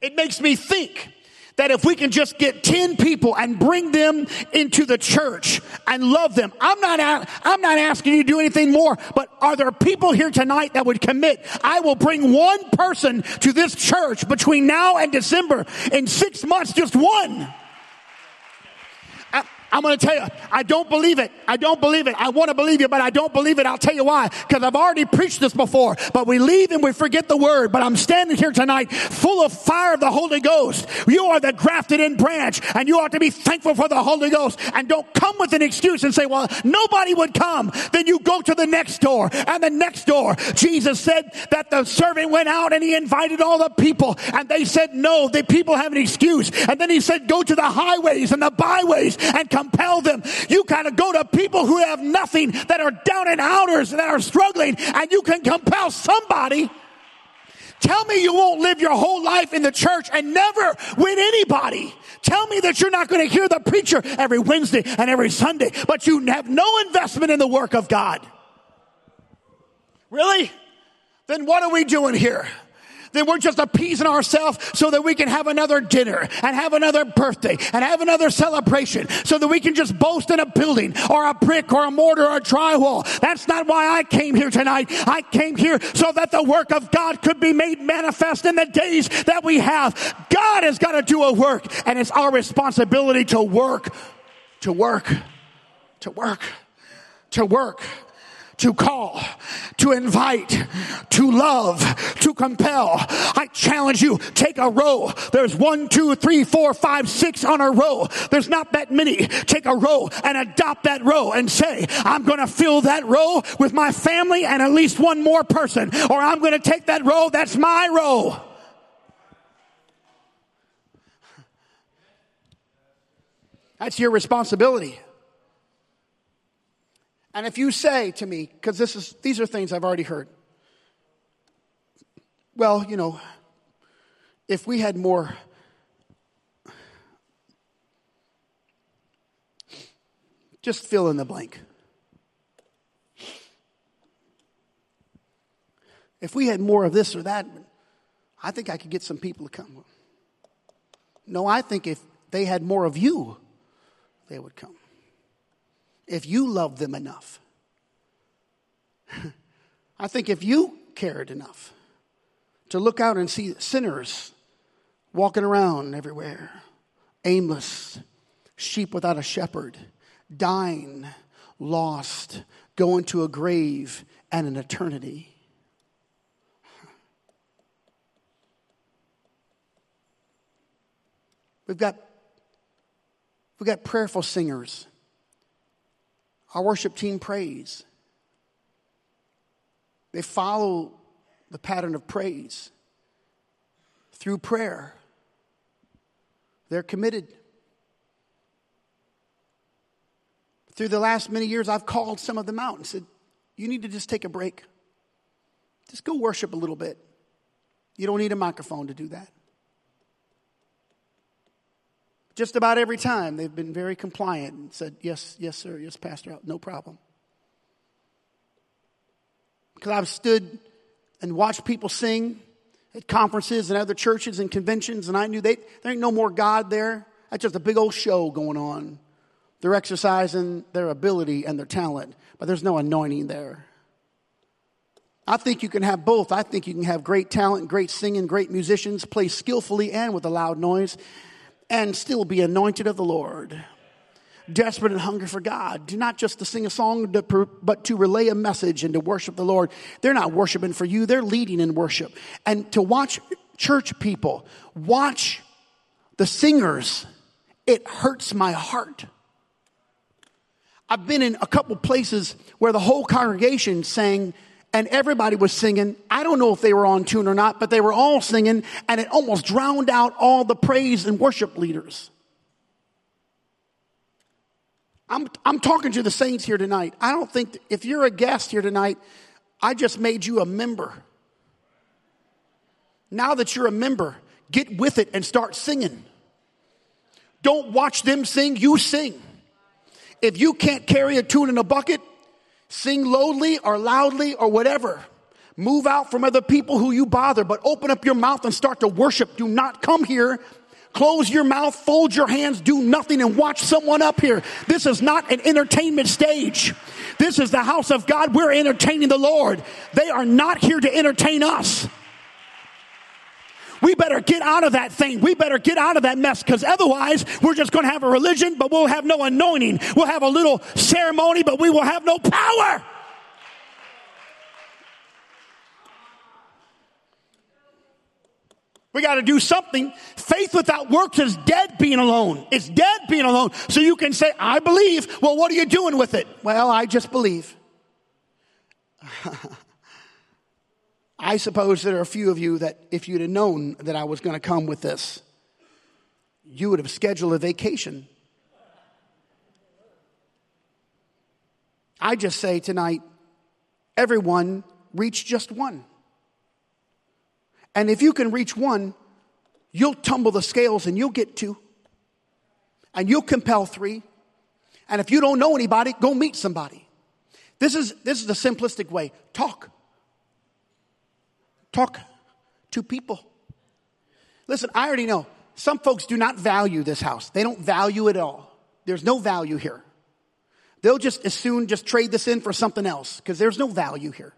It makes me think that if we can just get 10 people and bring them into the church and love them, I'm not, I'm not asking you to do anything more, but are there people here tonight that would commit? I will bring one person to this church between now and December in six months, just one. I'm going to tell you, I don't believe it. I don't believe it. I want to believe you, but I don't believe it. I'll tell you why. Because I've already preached this before. But we leave and we forget the word. But I'm standing here tonight full of fire of the Holy Ghost. You are the grafted in branch and you ought to be thankful for the Holy Ghost. And don't come with an excuse and say, well, nobody would come. Then you go to the next door and the next door. Jesus said that the servant went out and he invited all the people and they said, no, the people have an excuse. And then he said, go to the highways and the byways and come compel them. You kind of go to people who have nothing that are down and outers that are struggling and you can compel somebody. Tell me you won't live your whole life in the church and never win anybody. Tell me that you're not going to hear the preacher every Wednesday and every Sunday, but you have no investment in the work of God. Really? Then what are we doing here? Then we're just appeasing ourselves so that we can have another dinner and have another birthday and have another celebration so that we can just boast in a building or a brick or a mortar or a drywall. That's not why I came here tonight. I came here so that the work of God could be made manifest in the days that we have. God has got to do a work and it's our responsibility to work, to work, to work, to work to call, to invite, to love, to compel. I challenge you, take a row. There's one, two, three, four, five, six on a row. There's not that many. Take a row and adopt that row and say, I'm going to fill that row with my family and at least one more person. Or I'm going to take that row. That's my row. That's your responsibility. And if you say to me, because this is these are things I've already heard. Well, you know, if we had more just fill in the blank. If we had more of this or that, I think I could get some people to come. No, I think if they had more of you, they would come if you loved them enough. *laughs* I think if you cared enough to look out and see sinners walking around everywhere, aimless, sheep without a shepherd, dying, lost, going to a grave and an eternity. We've got, we've got prayerful singers our worship team prays. They follow the pattern of praise through prayer. They're committed. Through the last many years, I've called some of them out and said, You need to just take a break. Just go worship a little bit. You don't need a microphone to do that. Just about every time, they've been very compliant and said, Yes, yes, sir, yes, Pastor, no problem. Because I've stood and watched people sing at conferences and other churches and conventions, and I knew they, there ain't no more God there. That's just a big old show going on. They're exercising their ability and their talent, but there's no anointing there. I think you can have both. I think you can have great talent, great singing, great musicians, play skillfully and with a loud noise, and still be anointed of the Lord. Desperate and hungry for God. Do not just to sing a song, but to relay a message and to worship the Lord. They're not worshiping for you, they're leading in worship. And to watch church people, watch the singers, it hurts my heart. I've been in a couple places where the whole congregation sang and everybody was singing. I don't know if they were on tune or not, but they were all singing and it almost drowned out all the praise and worship leaders. I'm, I'm talking to the saints here tonight. I don't think, if you're a guest here tonight, I just made you a member. Now that you're a member, get with it and start singing. Don't watch them sing, you sing. If you can't carry a tune in a bucket, Sing lowly or loudly or whatever. Move out from other people who you bother, but open up your mouth and start to worship. Do not come here close your mouth, fold your hands, do nothing, and watch someone up here. This is not an entertainment stage. This is the house of God. We're entertaining the Lord. They are not here to entertain us. We better get out of that thing. We better get out of that mess because otherwise we're just going to have a religion, but we'll have no anointing. We'll have a little ceremony, but we will have no power. We got to do something. Faith without works is dead being alone. It's dead being alone. So you can say, I believe. Well, what are you doing with it? Well, I just believe. *laughs* I suppose there are a few of you that if you'd have known that I was going to come with this, you would have scheduled a vacation. I just say tonight, everyone reach just one. And if you can reach one, you'll tumble the scales and you'll get two. And you'll compel three. And if you don't know anybody, go meet somebody. This is, this is the simplistic way. Talk. Talk to people. Listen, I already know some folks do not value this house. They don't value it at all. There's no value here. They'll just as soon just trade this in for something else because there's no value here.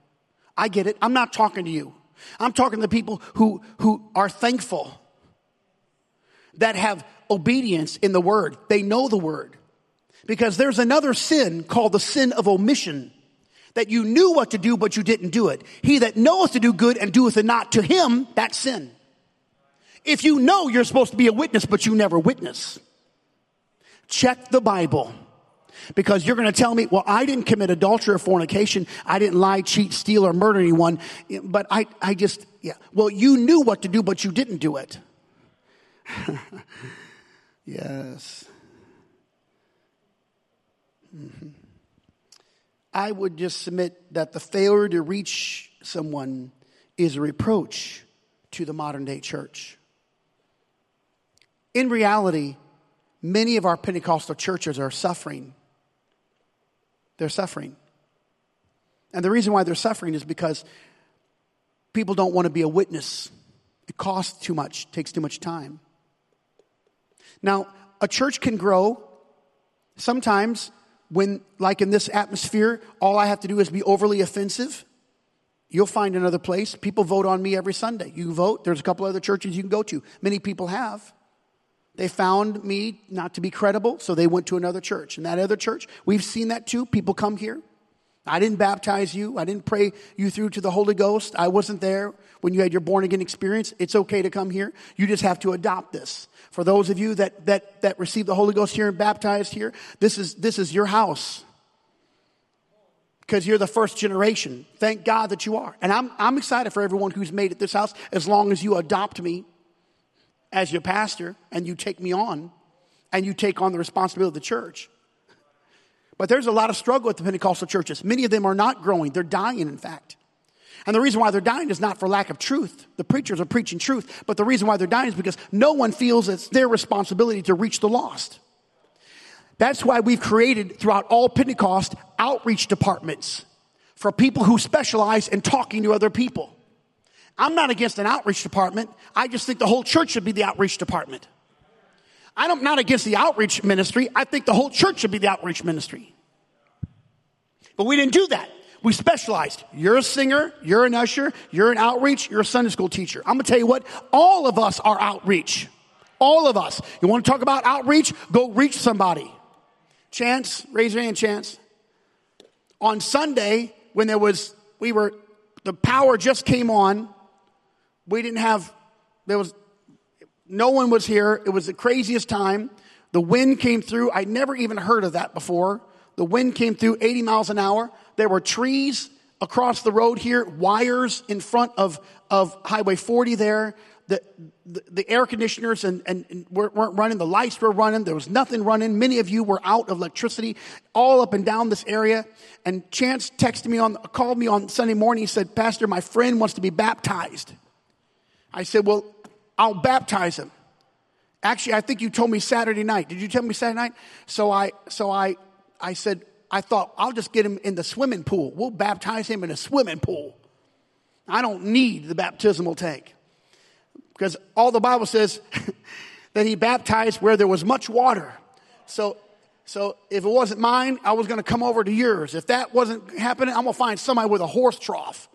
I get it. I'm not talking to you. I'm talking to the people who, who are thankful that have obedience in the word. They know the word because there's another sin called the sin of omission that you knew what to do, but you didn't do it. He that knoweth to do good and doeth it not to him, that's sin. If you know you're supposed to be a witness, but you never witness, check the Bible. Because you're going to tell me, well, I didn't commit adultery or fornication. I didn't lie, cheat, steal, or murder anyone. But I, I just, yeah. Well, you knew what to do, but you didn't do it. *laughs* yes. Mm-hmm. I would just submit that the failure to reach someone is a reproach to the modern day church. In reality, many of our Pentecostal churches are suffering. They're suffering. And the reason why they're suffering is because people don't want to be a witness. It costs too much, takes too much time. Now, a church can grow. Sometimes when, like in this atmosphere, all I have to do is be overly offensive, you'll find another place. People vote on me every Sunday. You vote. There's a couple other churches you can go to. Many people have. They found me not to be credible, so they went to another church. And that other church, we've seen that too. People come here. I didn't baptize you. I didn't pray you through to the Holy Ghost. I wasn't there when you had your born again experience. It's okay to come here. You just have to adopt this. For those of you that, that, that receive the Holy Ghost here and baptized here, this is, this is your house. Because you're the first generation. Thank God that you are. And I'm, I'm excited for everyone who's made it this house as long as you adopt me as your pastor and you take me on and you take on the responsibility of the church. But there's a lot of struggle at the Pentecostal churches. Many of them are not growing, they're dying, in fact. And the reason why they're dying is not for lack of truth. The preachers are preaching truth, but the reason why they're dying is because no one feels it's their responsibility to reach the lost. That's why we've created throughout all Pentecost outreach departments for people who specialize in talking to other people. I'm not against an outreach department. I just think the whole church should be the outreach department. I'm not against the outreach ministry. I think the whole church should be the outreach ministry. But we didn't do that. We specialized. You're a singer, you're an usher, you're an outreach, you're a Sunday school teacher. I'm gonna tell you what, all of us are outreach. All of us. You wanna talk about outreach? Go reach somebody. Chance, raise your hand, Chance. On Sunday, when there was, we were, the power just came on. We didn't have, there was, no one was here. It was the craziest time. The wind came through. I'd never even heard of that before. The wind came through 80 miles an hour. There were trees across the road here, wires in front of, of Highway 40 there. The, the, the air conditioners and, and, and, weren't running. The lights were running. There was nothing running. Many of you were out of electricity all up and down this area. And Chance texted me on, called me on Sunday morning. He said, Pastor, my friend wants to be baptized. I said, well, I'll baptize him. Actually, I think you told me Saturday night. Did you tell me Saturday night? So I, so I, I said, I thought, I'll just get him in the swimming pool. We'll baptize him in a swimming pool. I don't need the baptismal tank. Because all the Bible says *laughs* that he baptized where there was much water. So, so if it wasn't mine, I was going to come over to yours. If that wasn't happening, I'm going to find somebody with a horse trough.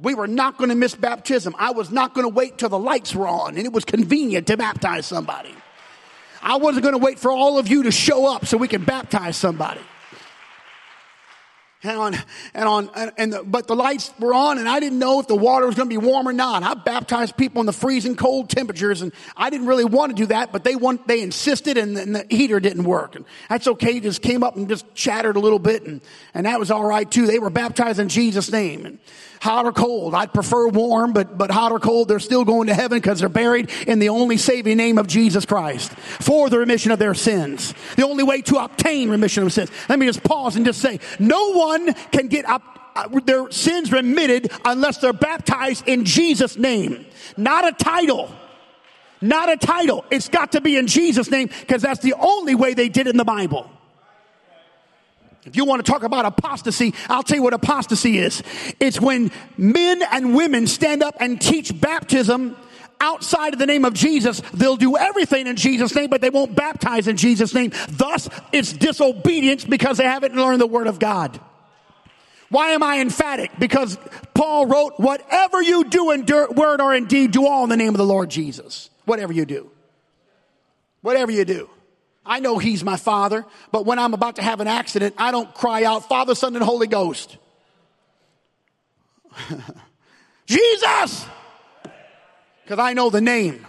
We were not going to miss baptism. I was not going to wait till the lights were on and it was convenient to baptize somebody. I wasn't going to wait for all of you to show up so we can baptize somebody. And on, and on, and, and the, but the lights were on and I didn't know if the water was going to be warm or not. I baptized people in the freezing cold temperatures and I didn't really want to do that, but they want, they insisted and, and the heater didn't work. And that's okay. Just came up and just chattered a little bit and, and that was all right too. They were baptized in Jesus' name. And, hot or cold. I'd prefer warm, but, but hot or cold, they're still going to heaven because they're buried in the only saving name of Jesus Christ for the remission of their sins. The only way to obtain remission of sins. Let me just pause and just say, no one can get up uh, their sins remitted unless they're baptized in Jesus' name. Not a title. Not a title. It's got to be in Jesus' name because that's the only way they did in the Bible. If you want to talk about apostasy, I'll tell you what apostasy is. It's when men and women stand up and teach baptism outside of the name of Jesus. They'll do everything in Jesus' name, but they won't baptize in Jesus' name. Thus, it's disobedience because they haven't learned the word of God. Why am I emphatic? Because Paul wrote, whatever you do in word or in deed, do all in the name of the Lord Jesus. Whatever you do. Whatever you do. I know He's my Father, but when I'm about to have an accident, I don't cry out, Father, Son, and Holy Ghost. *laughs* Jesus! Because I know the name.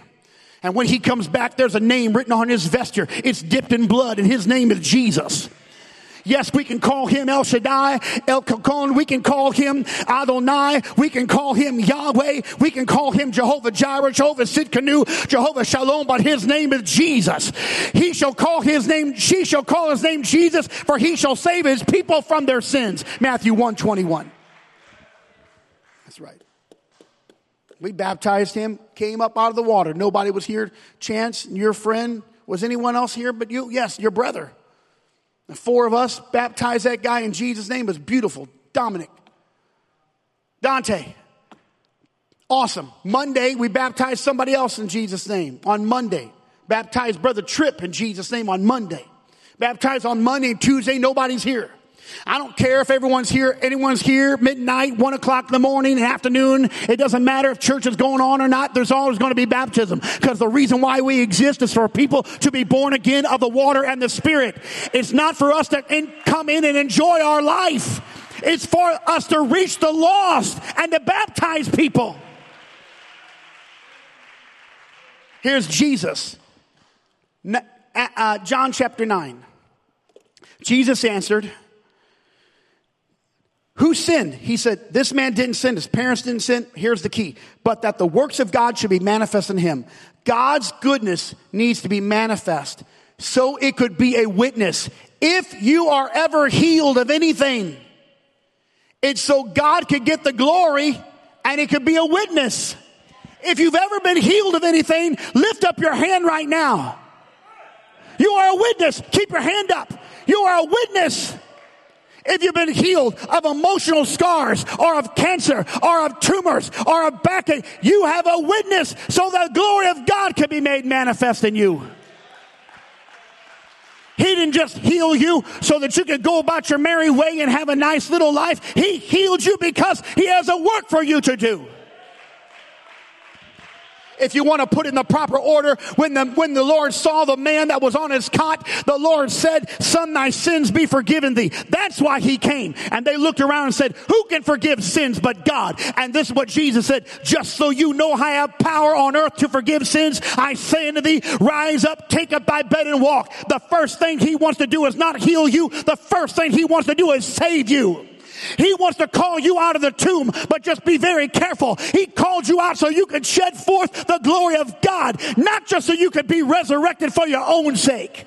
And when He comes back, there's a name written on His vesture. It's dipped in blood, and His name is Jesus. Yes, we can call him El Shaddai, El Kakon. We can call him Adonai. We can call him Yahweh. We can call him Jehovah Jireh, Jehovah Sidkenu, Jehovah Shalom, but his name is Jesus. He shall call his name, she shall call his name Jesus, for he shall save his people from their sins. Matthew 1 21. That's right. We baptized him, came up out of the water. Nobody was here. Chance, your friend, was anyone else here but you? Yes, your brother. Four of us baptized that guy in Jesus' name. It was beautiful. Dominic. Dante. Awesome. Monday, we baptized somebody else in Jesus' name on Monday. Baptized Brother Tripp in Jesus' name on Monday. Baptized on Monday and Tuesday, nobody's here. I don't care if everyone's here, anyone's here, midnight, one o'clock in the morning, afternoon. It doesn't matter if church is going on or not. There's always going to be baptism. Because the reason why we exist is for people to be born again of the water and the spirit. It's not for us to in, come in and enjoy our life. It's for us to reach the lost and to baptize people. Here's Jesus. Uh, John chapter 9. Jesus answered, who sinned? He said, this man didn't sin. His parents didn't sin. Here's the key. But that the works of God should be manifest in him. God's goodness needs to be manifest so it could be a witness. If you are ever healed of anything, it's so God could get the glory and it could be a witness. If you've ever been healed of anything, lift up your hand right now. You are a witness. Keep your hand up. You are a witness. If you've been healed of emotional scars or of cancer or of tumors or of backache, you have a witness so the glory of God can be made manifest in you. He didn't just heal you so that you could go about your merry way and have a nice little life. He healed you because He has a work for you to do if you want to put in the proper order, when the, when the Lord saw the man that was on his cot, the Lord said, son, thy sins be forgiven thee. That's why he came. And they looked around and said, who can forgive sins but God? And this is what Jesus said, just so you know I have power on earth to forgive sins, I say unto thee, rise up, take up thy bed and walk. The first thing he wants to do is not heal you. The first thing he wants to do is save you. He wants to call you out of the tomb, but just be very careful. He called you out so you could shed forth the glory of God, not just so you could be resurrected for your own sake.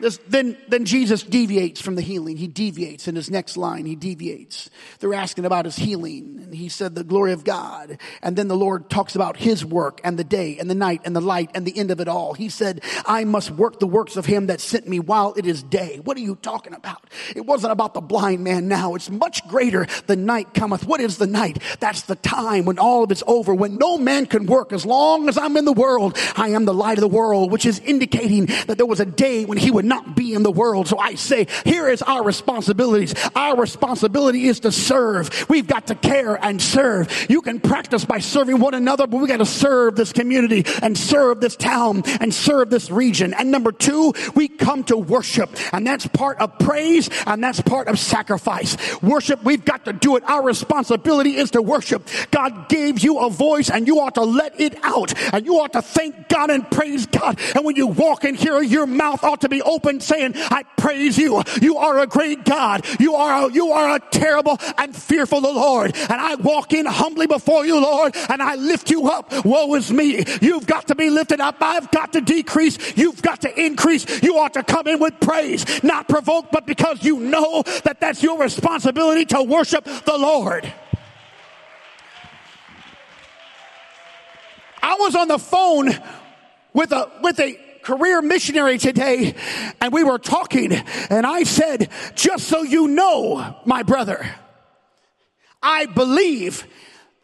This, then, then Jesus deviates from the healing. He deviates in his next line. He deviates. They're asking about his healing, and he said the glory of God. And then the Lord talks about his work and the day and the night and the light and the end of it all. He said, I must work the works of him that sent me while it is day. What are you talking about? It wasn't about the blind man now. It's much greater. The night cometh. What is the night? That's the time when all of it's over, when no man can work. As long as I'm in the world, I am the light of the world, which is indicating that there was a day when he would would not be in the world. So I say, here is our responsibilities. Our responsibility is to serve. We've got to care and serve. You can practice by serving one another, but we got to serve this community and serve this town and serve this region. And number two, we come to worship and that's part of praise and that's part of sacrifice. Worship, we've got to do it. Our responsibility is to worship. God gave you a voice and you ought to let it out and you ought to thank God and praise God. And when you walk in here, your mouth ought to be open open saying, I praise you. You are a great God. You are a, you are a terrible and fearful Lord. And I walk in humbly before you, Lord, and I lift you up. Woe is me. You've got to be lifted up. I've got to decrease. You've got to increase. You ought to come in with praise, not provoked, but because you know that that's your responsibility to worship the Lord. I was on the phone with a, with a career missionary today and we were talking and I said, just so you know, my brother, I believe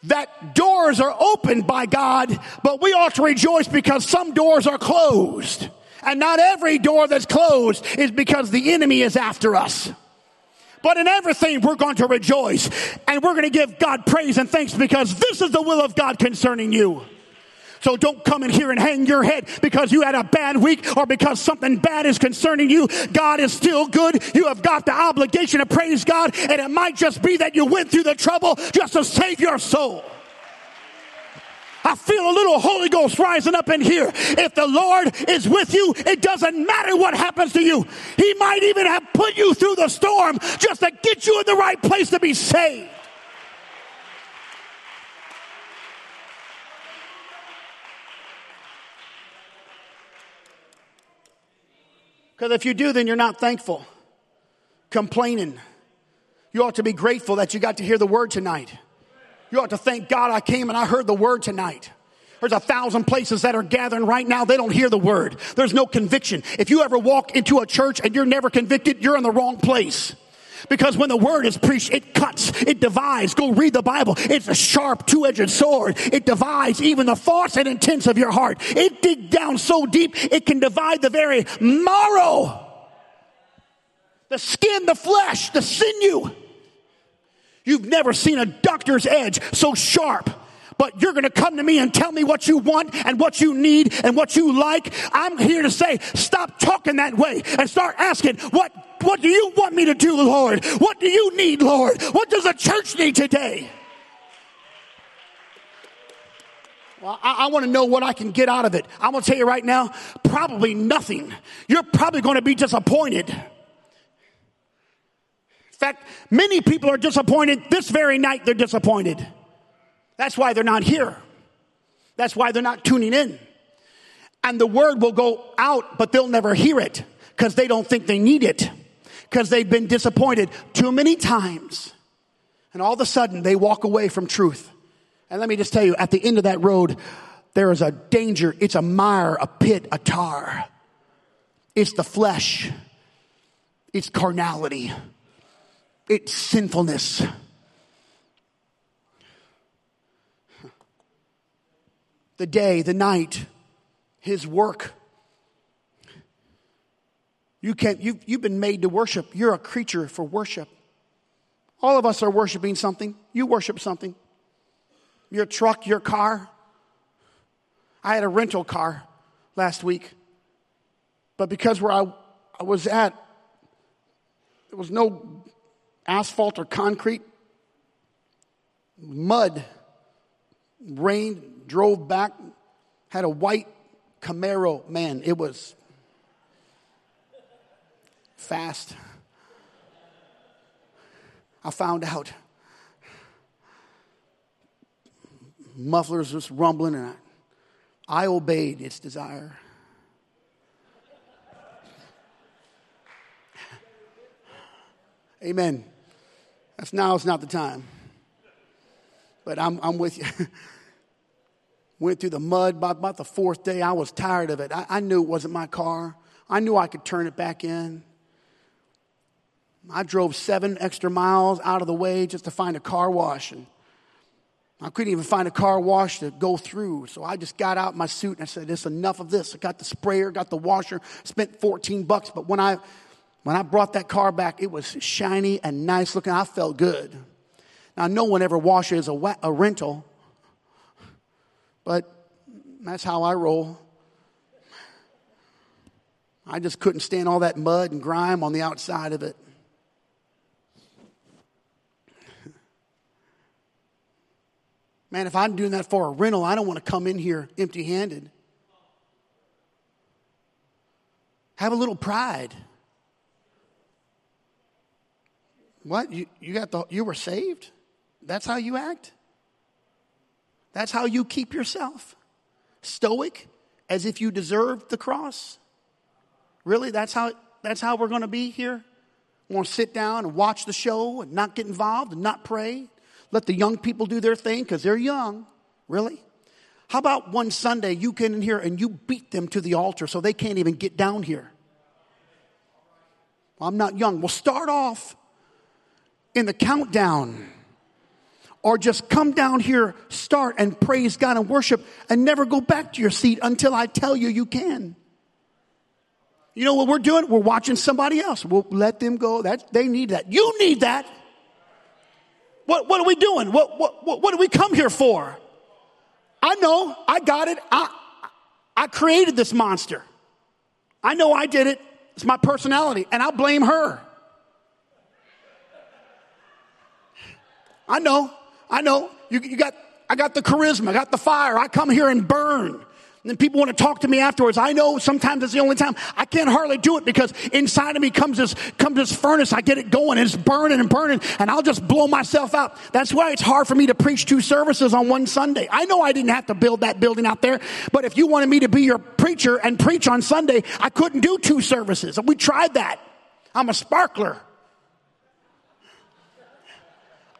that doors are opened by God, but we ought to rejoice because some doors are closed. And not every door that's closed is because the enemy is after us. But in everything, we're going to rejoice and we're going to give God praise and thanks because this is the will of God concerning you. So don't come in here and hang your head because you had a bad week or because something bad is concerning you. God is still good. You have got the obligation to praise God and it might just be that you went through the trouble just to save your soul. I feel a little Holy Ghost rising up in here. If the Lord is with you, it doesn't matter what happens to you. He might even have put you through the storm just to get you in the right place to be saved. Because if you do, then you're not thankful. Complaining. You ought to be grateful that you got to hear the word tonight. You ought to thank God I came and I heard the word tonight. There's a thousand places that are gathering right now. They don't hear the word. There's no conviction. If you ever walk into a church and you're never convicted, you're in the wrong place. Because when the word is preached, it cuts, it divides. Go read the Bible. It's a sharp two-edged sword. It divides even the thoughts and intents of your heart. It digs down so deep, it can divide the very marrow. The skin, the flesh, the sinew. You've never seen a doctor's edge so sharp but you're going to come to me and tell me what you want and what you need and what you like. I'm here to say, stop talking that way and start asking, what what do you want me to do, Lord? What do you need, Lord? What does the church need today? Well, I, I want to know what I can get out of it. I'm going to tell you right now, probably nothing. You're probably going to be disappointed. In fact, many people are disappointed. This very night, they're disappointed. That's why they're not here. That's why they're not tuning in. And the word will go out, but they'll never hear it because they don't think they need it because they've been disappointed too many times. And all of a sudden they walk away from truth. And let me just tell you, at the end of that road, there is a danger. It's a mire, a pit, a tar. It's the flesh. it's carnality, it's sinfulness. The day, the night, his work. You can't, you've, you've been made to worship. You're a creature for worship. All of us are worshiping something. You worship something. Your truck, your car. I had a rental car last week, but because where I, I was at, there was no asphalt or concrete, mud, rain, drove back, had a white Camaro. Man, it was fast. I found out. Mufflers was rumbling, and I, I obeyed its desire. Amen. That's now it's not the time. But I'm, I'm with you. *laughs* Went through the mud by about the fourth day. I was tired of it. I, I knew it wasn't my car. I knew I could turn it back in. I drove seven extra miles out of the way just to find a car wash. And I couldn't even find a car wash to go through. So I just got out my suit and I said, "This enough of this." I got the sprayer, got the washer, spent 14 bucks. But when I when I brought that car back, it was shiny and nice looking. I felt good. Now, no one ever washes a, a rental, but that's how I roll. I just couldn't stand all that mud and grime on the outside of it. Man, if I'm doing that for a rental, I don't want to come in here empty handed. Have a little pride. What? You, you got the you were saved? That's how you act? That's how you keep yourself? Stoic, as if you deserved the cross? Really? That's how that's how we're gonna be here? Want to sit down and watch the show and not get involved and not pray? Let the young people do their thing because they're young. Really? How about one Sunday you get in here and you beat them to the altar so they can't even get down here? Well, I'm not young. Well, start off in the countdown. Or just come down here, start and praise God and worship and never go back to your seat until I tell you you can. You know what we're doing? We're watching somebody else. We'll let them go. That, they need that. You need that. What, what are we doing? What, what, what, do we come here for? I know, I got it. I, I created this monster. I know I did it. It's my personality, and I'll blame her. I know, I know. You, you got, I got the charisma, I got the fire. I come here and burn. And then people want to talk to me afterwards. I know sometimes it's the only time I can't hardly do it because inside of me comes this, comes this furnace. I get it going and it's burning and burning and I'll just blow myself out. That's why it's hard for me to preach two services on one Sunday. I know I didn't have to build that building out there, but if you wanted me to be your preacher and preach on Sunday, I couldn't do two services. We tried that. I'm a sparkler.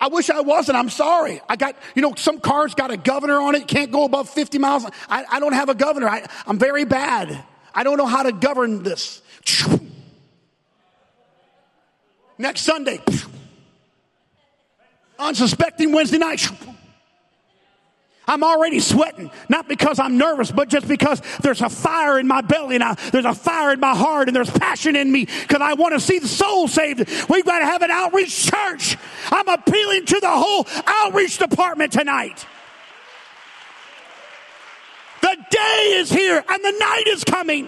I wish I wasn't. I'm sorry. I got, you know, some cars got a governor on it. Can't go above 50 miles. I, I don't have a governor. I, I'm very bad. I don't know how to govern this. Next Sunday. Unsuspecting Wednesday night. I'm already sweating, not because I'm nervous, but just because there's a fire in my belly and I, there's a fire in my heart and there's passion in me because I want to see the soul saved. We've got to have an outreach church. I'm appealing to the whole outreach department tonight. The day is here and the night is coming.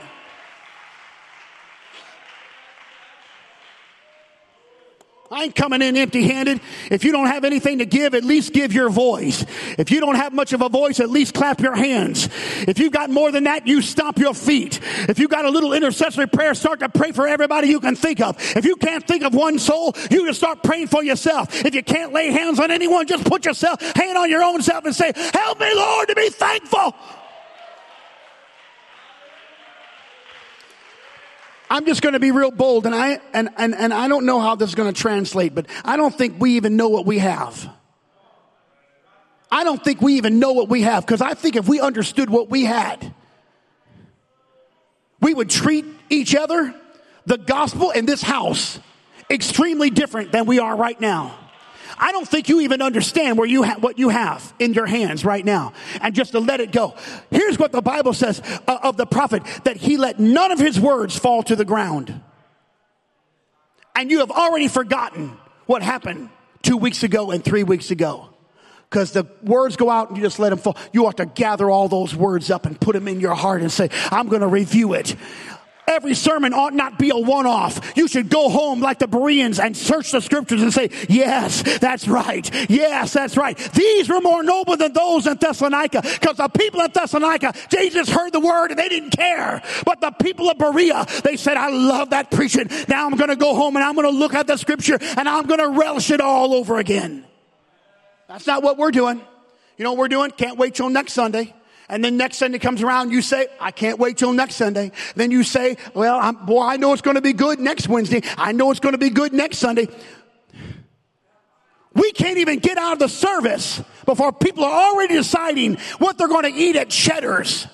I ain't coming in empty handed. If you don't have anything to give, at least give your voice. If you don't have much of a voice, at least clap your hands. If you've got more than that, you stomp your feet. If you've got a little intercessory prayer, start to pray for everybody you can think of. If you can't think of one soul, you just start praying for yourself. If you can't lay hands on anyone, just put yourself, hand on your own self and say, help me Lord to be thankful. I'm just going to be real bold and I, and, and, and I don't know how this is going to translate, but I don't think we even know what we have. I don't think we even know what we have because I think if we understood what we had, we would treat each other the gospel in this house extremely different than we are right now. I don't think you even understand where you ha- what you have in your hands right now. And just to let it go. Here's what the Bible says uh, of the prophet that he let none of his words fall to the ground. And you have already forgotten what happened two weeks ago and three weeks ago. Because the words go out and you just let them fall. You ought to gather all those words up and put them in your heart and say, I'm going to review it. Every sermon ought not be a one off. You should go home like the Bereans and search the scriptures and say, Yes, that's right. Yes, that's right. These were more noble than those in Thessalonica because the people in Thessalonica, just heard the word and they didn't care. But the people of Berea, they said, I love that preaching. Now I'm going to go home and I'm going to look at the scripture and I'm going to relish it all over again. That's not what we're doing. You know what we're doing? Can't wait till next Sunday. And then next Sunday comes around, you say, I can't wait till next Sunday. Then you say, well, I'm, boy, I know it's going to be good next Wednesday. I know it's going to be good next Sunday. We can't even get out of the service before people are already deciding what they're going to eat at Cheddar's.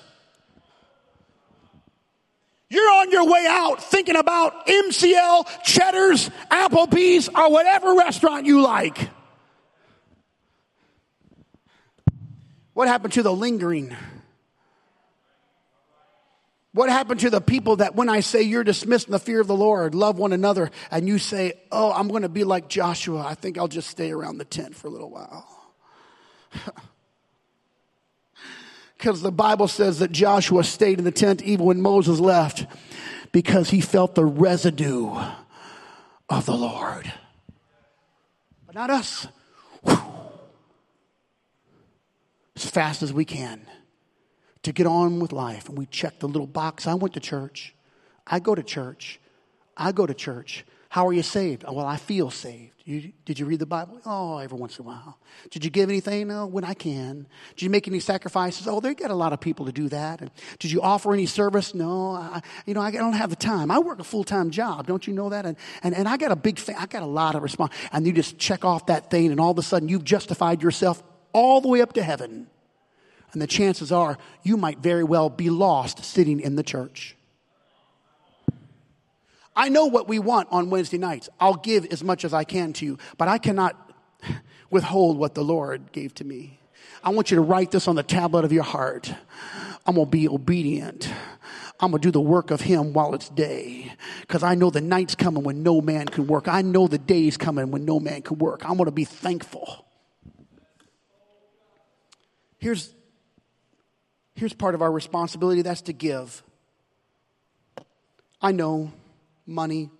You're on your way out thinking about MCL, Cheddar's, Applebee's, or whatever restaurant you like. What happened to the lingering? What happened to the people that when I say you're dismissed in the fear of the Lord, love one another, and you say, Oh, I'm going to be like Joshua. I think I'll just stay around the tent for a little while. *laughs* Because the Bible says that Joshua stayed in the tent even when Moses left because he felt the residue of the Lord. But not us. Whew as fast as we can to get on with life. And we check the little box. I went to church. I go to church. I go to church. How are you saved? Oh, well, I feel saved. You, did you read the Bible? Oh, every once in a while. Did you give anything? No, when I can. Did you make any sacrifices? Oh, they get a lot of people to do that. And did you offer any service? No, I, you know, I don't have the time. I work a full time job. Don't you know that? And, and, and I got a big, fa- I got a lot of response. And you just check off that thing, and all of a sudden you've justified yourself all the way up to heaven. And the chances are you might very well be lost sitting in the church. I know what we want on Wednesday nights. I'll give as much as I can to you, but I cannot *laughs* withhold what the Lord gave to me. I want you to write this on the tablet of your heart. I'm going to be obedient. I'm going to do the work of Him while it's day. Because I know the night's coming when no man can work. I know the day's coming when no man can work. I'm going to be thankful. Here's Here's part of our responsibility that's to give. I know money.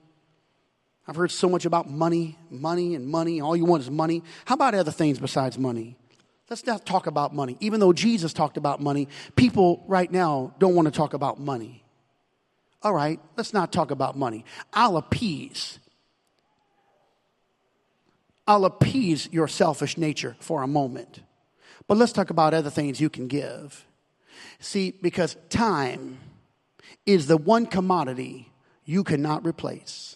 I've heard so much about money, money, and money. All you want is money. How about other things besides money? Let's not talk about money. Even though Jesus talked about money, people right now don't want to talk about money. All right, let's not talk about money. I'll appease. I'll appease your selfish nature for a moment. But let's talk about other things you can give. See, because time is the one commodity you cannot replace.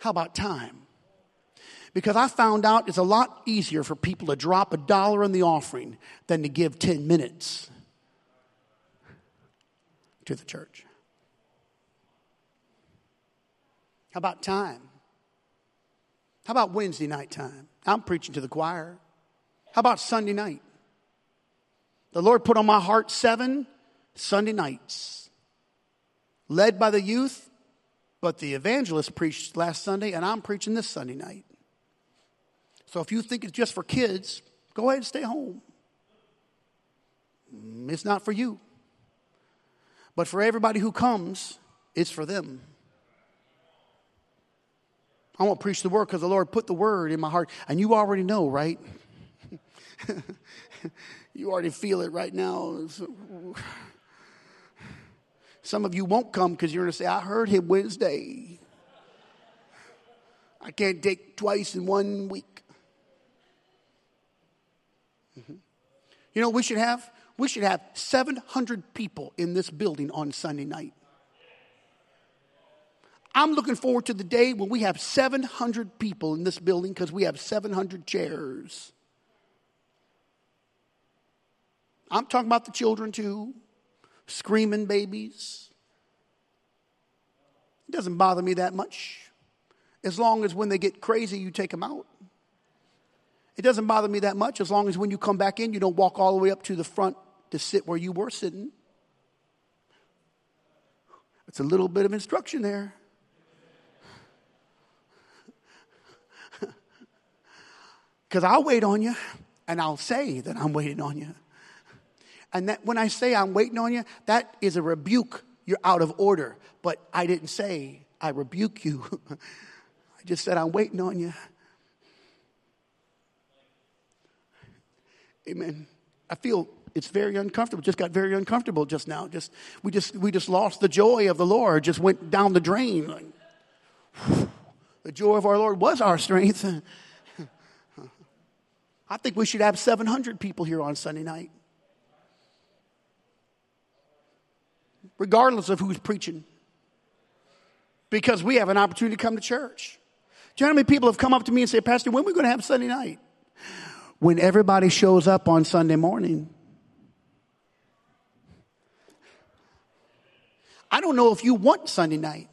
How about time? Because I found out it's a lot easier for people to drop a dollar in the offering than to give 10 minutes to the church. How about time? How about Wednesday night time? I'm preaching to the choir. How about Sunday night? The Lord put on my heart seven Sunday nights, led by the youth, but the evangelist preached last Sunday, and I'm preaching this Sunday night. So if you think it's just for kids, go ahead and stay home. It's not for you. But for everybody who comes, it's for them. I won't preach the word because the Lord put the word in my heart. And you already know, right? *laughs* You already feel it right now. *sighs* Some of you won't come because you're going to say, I heard him Wednesday. I can't take twice in one week. Mm-hmm. You know we should have? We should have 700 people in this building on Sunday night. I'm looking forward to the day when we have 700 people in this building because we have 700 chairs. I'm talking about the children too, screaming babies. It doesn't bother me that much. As long as when they get crazy, you take them out. It doesn't bother me that much as long as when you come back in, you don't walk all the way up to the front to sit where you were sitting. It's a little bit of instruction there. *laughs* Because I'll wait on you and I'll say that I'm waiting on you. And that when I say I'm waiting on you, that is a rebuke. You're out of order. But I didn't say I rebuke you. *laughs* I just said I'm waiting on you. Amen. I feel it's very uncomfortable. Just got very uncomfortable just now. Just we just we just lost the joy of the Lord. Just went down the drain. Like, *sighs* the joy of our Lord was our strength. *laughs* I think we should have 700 people here on Sunday night. Regardless of who's preaching. Because we have an opportunity to come to church. Know how many people have come up to me and say, Pastor, when are we going to have Sunday night? When everybody shows up on Sunday morning. I don't know if you want Sunday night.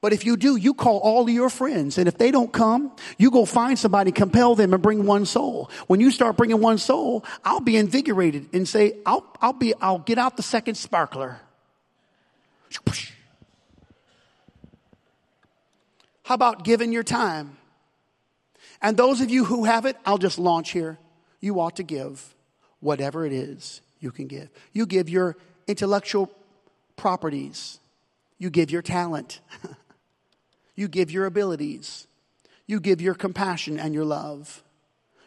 But if you do, you call all of your friends. And if they don't come, you go find somebody, compel them and bring one soul. When you start bringing one soul, I'll be invigorated and say, I'll, I'll be, I'll get out the second sparkler. How about giving your time? And those of you who have it, I'll just launch here. You ought to give whatever it is you can give. You give your intellectual properties. You give your talent. *laughs* You give your abilities. You give your compassion and your love.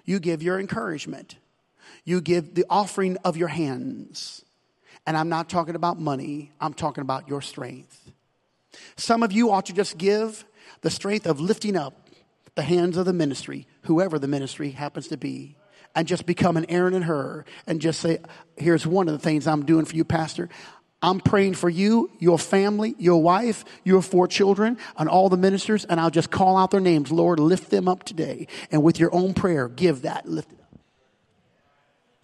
You give your encouragement. You give the offering of your hands. And I'm not talking about money, I'm talking about your strength. Some of you ought to just give the strength of lifting up the hands of the ministry, whoever the ministry happens to be, and just become an Aaron and Hur and just say, Here's one of the things I'm doing for you, Pastor. I'm praying for you, your family, your wife, your four children, and all the ministers, and I'll just call out their names. Lord, lift them up today. And with your own prayer, give that, lift it.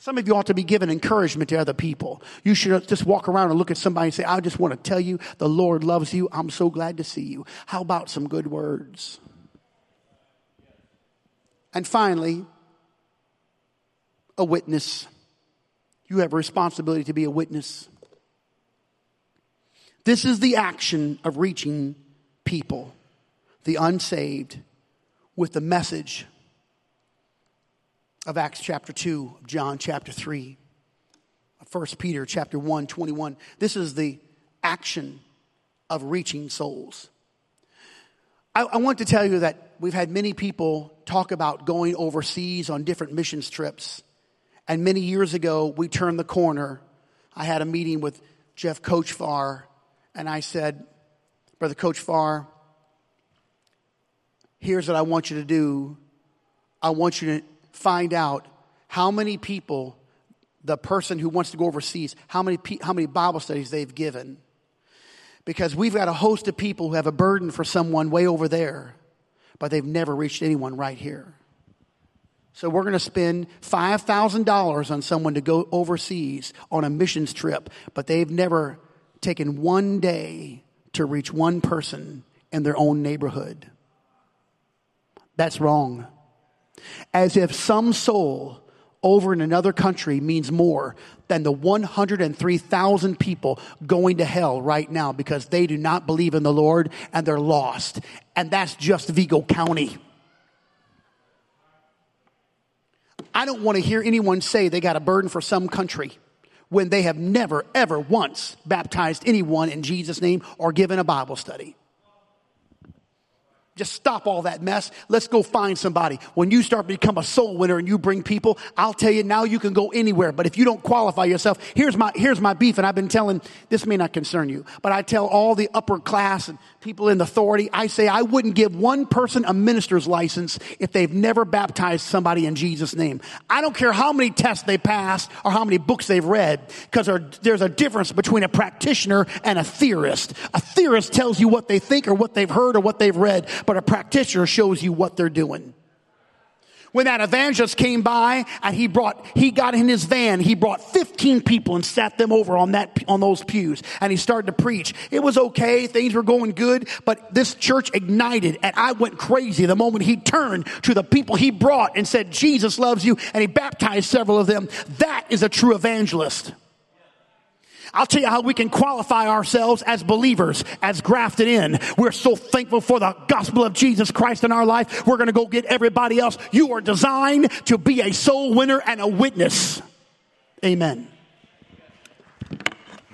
Some of you ought to be giving encouragement to other people. You should just walk around and look at somebody and say, I just want to tell you the Lord loves you. I'm so glad to see you. How about some good words? And finally, a witness. You have a responsibility to be a witness. This is the action of reaching people, the unsaved, with the message of Acts chapter 2, of John chapter 3, of 1 Peter chapter 1, 21. This is the action of reaching souls. I, I want to tell you that we've had many people talk about going overseas on different missions trips. And many years ago, we turned the corner. I had a meeting with Jeff Coachfar and I said, Brother Coach Farr, here's what I want you to do. I want you to find out how many people, the person who wants to go overseas, how many, how many Bible studies they've given. Because we've got a host of people who have a burden for someone way over there, but they've never reached anyone right here. So we're going to spend $5,000 on someone to go overseas on a missions trip, but they've never taken one day to reach one person in their own neighborhood. That's wrong. As if some soul over in another country means more than the 103,000 people going to hell right now because they do not believe in the Lord and they're lost. And that's just Vigo County. I don't want to hear anyone say they got a burden for some country when they have never, ever once baptized anyone in Jesus' name or given a Bible study. Just stop all that mess. Let's go find somebody. When you start to become a soul winner and you bring people, I'll tell you now you can go anywhere. But if you don't qualify yourself, here's my, here's my beef. And I've been telling, this may not concern you, but I tell all the upper class and people in authority, I say I wouldn't give one person a minister's license if they've never baptized somebody in Jesus' name. I don't care how many tests they pass or how many books they've read, because there's a difference between a practitioner and a theorist. A theorist tells you what they think or what they've heard or what they've read but a practitioner shows you what they're doing. When that evangelist came by and he brought, he got in his van, he brought 15 people and sat them over on that, on those pews and he started to preach. It was okay. Things were going good, but this church ignited and I went crazy the moment he turned to the people he brought and said, Jesus loves you. And he baptized several of them. That is a true evangelist. I'll tell you how we can qualify ourselves as believers, as grafted in. We're so thankful for the gospel of Jesus Christ in our life. We're going to go get everybody else. You are designed to be a soul winner and a witness. Amen.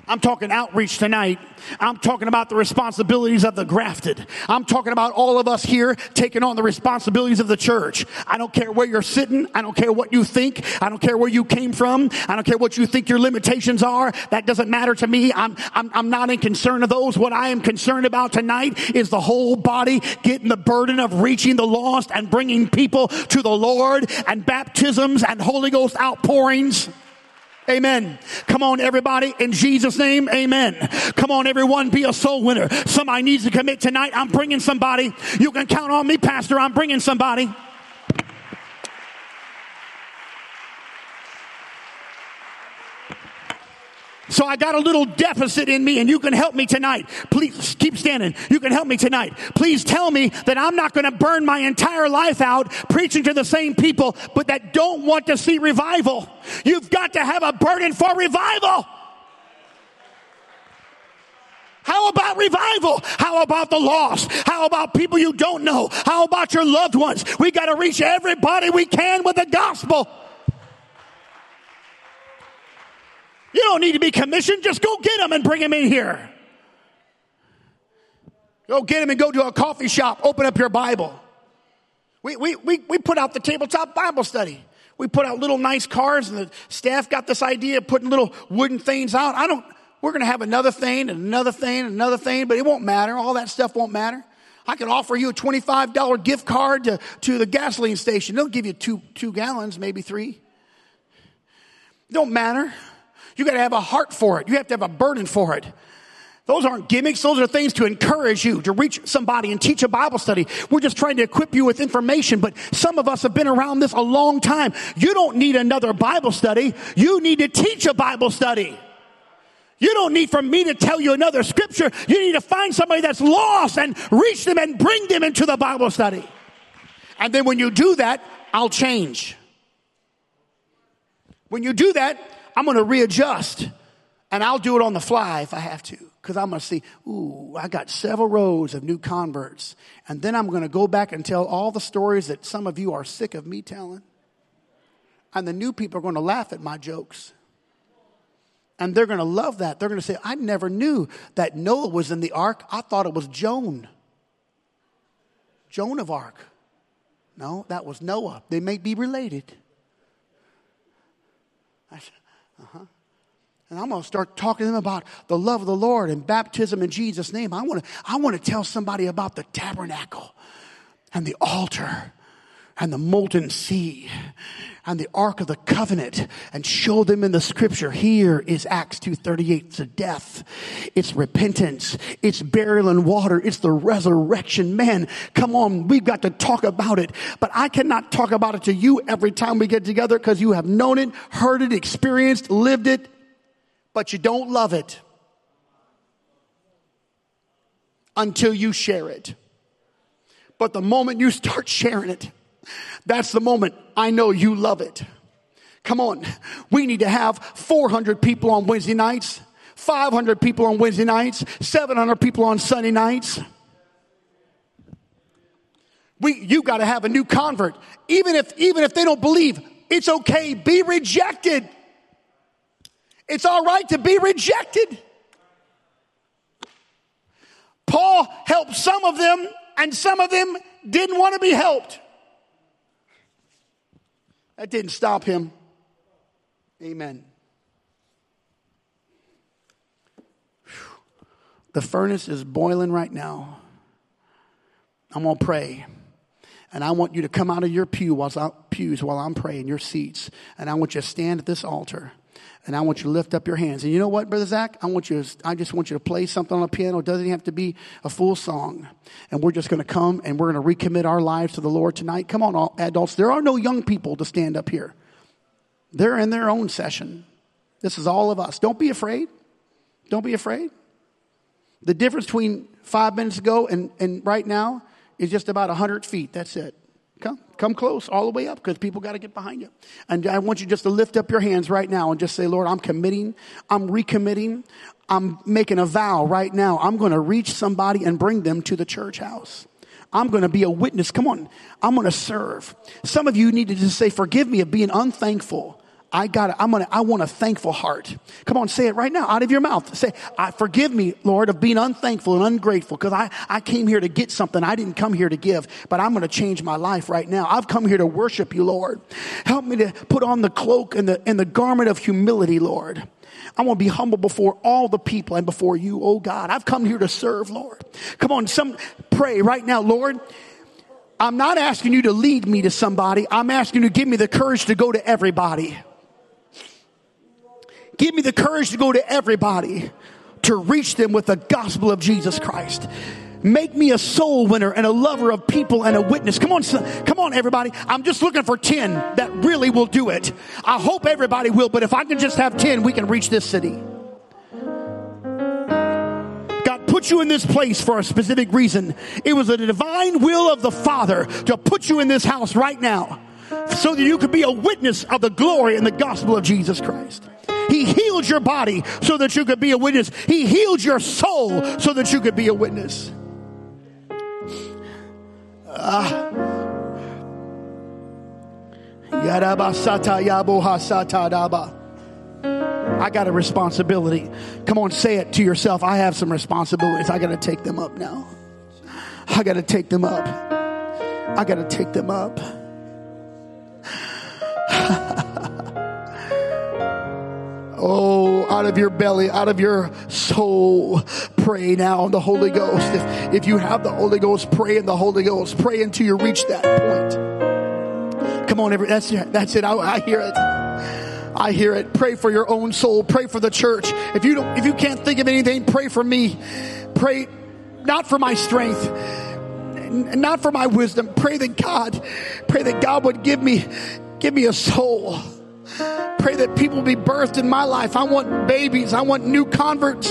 I'm talking outreach tonight. I'm talking about the responsibilities of the grafted. I'm talking about all of us here taking on the responsibilities of the church. I don't care where you're sitting. I don't care what you think. I don't care where you came from. I don't care what you think your limitations are. That doesn't matter to me. I'm, I'm, I'm not in concern of those. What I am concerned about tonight is the whole body getting the burden of reaching the lost and bringing people to the Lord and baptisms and Holy Ghost outpourings. Amen. Come on, everybody, in Jesus' name, amen. Come on, everyone, be a soul winner. Somebody needs to commit tonight. I'm bringing somebody. You can count on me, Pastor. I'm bringing somebody. So I got a little deficit in me and you can help me tonight. Please keep standing. You can help me tonight. Please tell me that I'm not going to burn my entire life out preaching to the same people, but that don't want to see revival. You've got to have a burden for revival. How about revival? How about the lost? How about people you don't know? How about your loved ones? We got to reach everybody we can with the gospel. You don't need to be commissioned. Just go get them and bring them in here. Go get them and go to a coffee shop. Open up your Bible. We, we, we, we put out the tabletop Bible study. We put out little nice cards and the staff got this idea of putting little wooden things out. I don't, we're going to have another thing and another thing and another thing, but it won't matter. All that stuff won't matter. I could offer you a $25 gift card to, to the gasoline station. They'll give you two, two gallons, maybe three. Don't matter. You got to have a heart for it. You have to have a burden for it. Those aren't gimmicks. Those are things to encourage you to reach somebody and teach a Bible study. We're just trying to equip you with information, but some of us have been around this a long time. You don't need another Bible study. You need to teach a Bible study. You don't need for me to tell you another scripture. You need to find somebody that's lost and reach them and bring them into the Bible study. And then when you do that, I'll change. When you do that, I'm going to readjust and I'll do it on the fly if I have to. Because I'm going to see, ooh, I got several rows of new converts. And then I'm going to go back and tell all the stories that some of you are sick of me telling. And the new people are going to laugh at my jokes. And they're going to love that. They're going to say, I never knew that Noah was in the ark. I thought it was Joan. Joan of Arc. No, that was Noah. They may be related. I said, uh-huh. And I'm going to start talking to them about the love of the Lord and baptism in Jesus' name. I want to, I want to tell somebody about the tabernacle and the altar and the molten sea and the ark of the covenant and show them in the scripture. Here is acts 2.38 it's a death. It's repentance. It's burial in water. It's the resurrection. Man come on. We've got to talk about it. But i cannot talk about it to you every time we get together because you have known it heard it experienced lived it but you don't love it until you share it. But the moment you start *laughs* sharing it that's the moment I know you love it. Come on. We need to have 400 people on Wednesday nights, 500 people on Wednesday nights, 700 people on Sunday nights. We, you got to have a new convert. Even if, even if they don't believe, it's okay. Be rejected. It's all right to be rejected. Paul helped some of them and some of them didn't want to be helped. That didn't stop him. Amen. The furnace is boiling right now. I'm going to pray. And I want you to come out of your pew while, pews while I'm praying, your seats. And I want you to stand at this altar. And I want you to lift up your hands. And you know what, Brother Zach? I want you to, I just want you to play something on the piano. It doesn't have to be a full song. And we're just going to come and we're going to recommit our lives to the Lord tonight. Come on, all adults. There are no young people to stand up here. They're in their own session. This is all of us. Don't be afraid. Don't be afraid. The difference between five minutes ago and, and right now is just about 100 feet. That's it. Come, come close all the way up because people got to get behind you. And I want you just to lift up your hands right now and just say, Lord, I'm committing, I'm recommitting, I'm making a vow right now. I'm going to reach somebody and bring them to the church house. I'm going to be a witness. Come on. I'm going to serve. Some of you need to just say, forgive me of being unthankful. I got. I'm gonna, I want a thankful heart. Come on, say it right now out of your mouth. Say, I forgive me, Lord, of being unthankful and ungrateful because I, I came here to get something. I didn't come here to give, but I'm going to change my life right now. I've come here to worship you, Lord. Help me to put on the cloak and the, and the garment of humility, Lord. I want to be humble before all the people and before you, oh God. I've come here to serve, Lord. Come on, some pray right now, Lord. I'm not asking you to lead me to somebody. I'm asking you to give me the courage to go to everybody. Give me the courage to go to everybody to reach them with the gospel of Jesus Christ. Make me a soul winner and a lover of people and a witness. Come on, come on, everybody. I'm just looking for 10 that really will do it. I hope everybody will, but if I can just have 10, we can reach this city. God put you in this place for a specific reason. It was the divine will of the Father to put you in this house right now so that you could be a witness of the glory and the gospel of Jesus Christ. He healed your body so that you could be a witness. He healed your soul so that you could be a witness. Ah. I got a responsibility. Come on, say it to yourself. I have some responsibilities. I got to take them up now. I got to take them up. I got to take them up. Oh, out of your belly, out of your soul, pray now in the Holy Ghost. If, if you have the Holy Ghost, pray in the Holy Ghost. Pray until you reach that point. Come on, every, that's, that's it. I, I hear it. I hear it. Pray for your own soul. Pray for the church. If you don't, if you can't think of anything, pray for me. Pray not for my strength, not for my wisdom. Pray that God, pray that God would give me, give me a soul pray that people be birthed in my life. I want babies. I want new converts.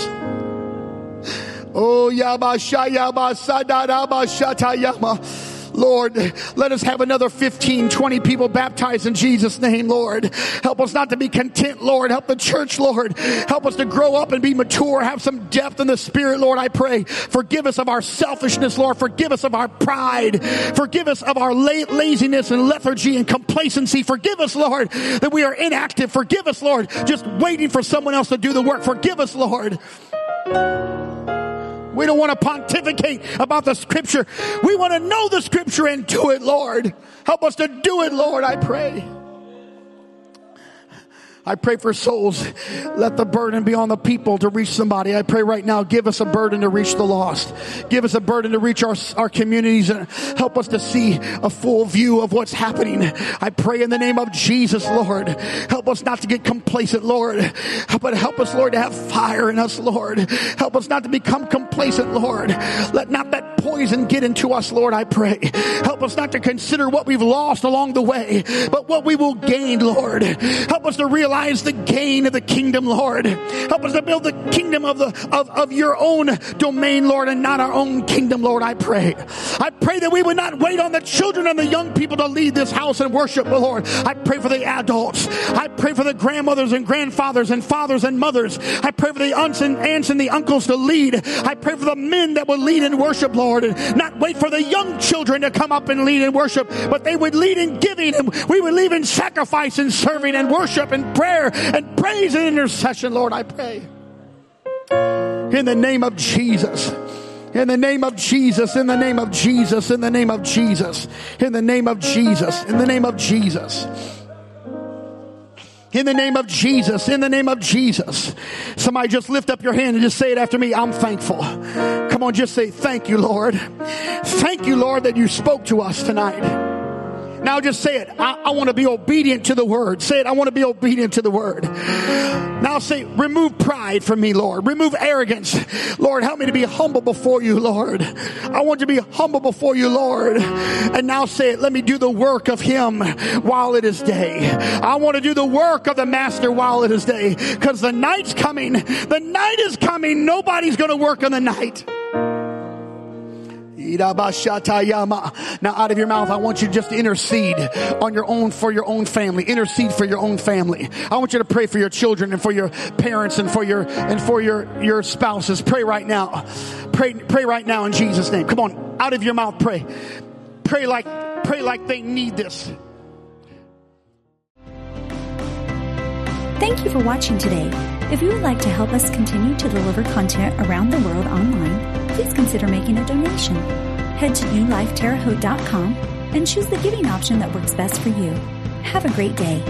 Oh, yaba shayaba sadaraba shatayama. Lord, let us have another 15, 20 people baptized in Jesus' name, Lord. Help us not to be content, Lord. Help the church, Lord. Help us to grow up and be mature, have some depth in the spirit, Lord. I pray. Forgive us of our selfishness, Lord. Forgive us of our pride. Forgive us of our la- laziness and lethargy and complacency. Forgive us, Lord, that we are inactive. Forgive us, Lord, just waiting for someone else to do the work. Forgive us, Lord. We don't want to pontificate about the scripture. We want to know the scripture and do it, Lord. Help us to do it, Lord, I pray. I pray for souls. Let the burden be on the people to reach somebody. I pray right now, give us a burden to reach the lost. Give us a burden to reach our, our communities and help us to see a full view of what's happening. I pray in the name of Jesus, Lord. Help us not to get complacent, Lord. But help us, Lord, to have fire in us, Lord. Help us not to become complacent, Lord. Let not that poison get into us, Lord, I pray. Help us not to consider what we've lost along the way, but what we will gain, Lord. Help us to realize the gain of the kingdom, Lord. Help us to build the kingdom of the of, of your own domain, Lord, and not our own kingdom, Lord. I pray. I pray that we would not wait on the children and the young people to lead this house and worship Lord. I pray for the adults. I pray for the grandmothers and grandfathers and fathers and mothers. I pray for the aunts and aunts and the uncles to lead. I pray for the men that will lead in worship, Lord, and not wait for the young children to come up and lead in worship, but they would lead in giving and we would lead in sacrifice and serving and worship and prayer and praise and intercession, Lord, I pray. In the name of Jesus. In the name of Jesus, in the name of Jesus, in the name of Jesus, in the name of Jesus, in the name of Jesus. In the name of Jesus, in the name of Jesus. Somebody just lift up your hand and just say it after me. I'm thankful. Come on, just say, Thank you, Lord. Thank you, Lord, that you spoke to us tonight. Now just say it. I, I want to be obedient to the word. Say it. I want to be obedient to the word. Now say, remove pride from me, Lord. Remove arrogance. Lord, help me to be humble before you, Lord. I want to be humble before you, Lord. And now say it. Let me do the work of him while it is day. I want to do the work of the master while it is day. Because the night's coming. The night is coming. Nobody's going to work in the night. Now out of your mouth, I want you just to intercede on your own, for your own family. Intercede for your own family. I want you to pray for your children and for your parents and for your, and for your, your spouses. Pray right now. Pray, pray right now in Jesus name. Come on, out of your mouth, pray. Pray like, pray like they need this. Thank you for watching today. If you would like to help us continue to deliver content around the world online, please consider making a donation. Head to newlifeterrehaute.com and choose the giving option that works best for you. Have a great day.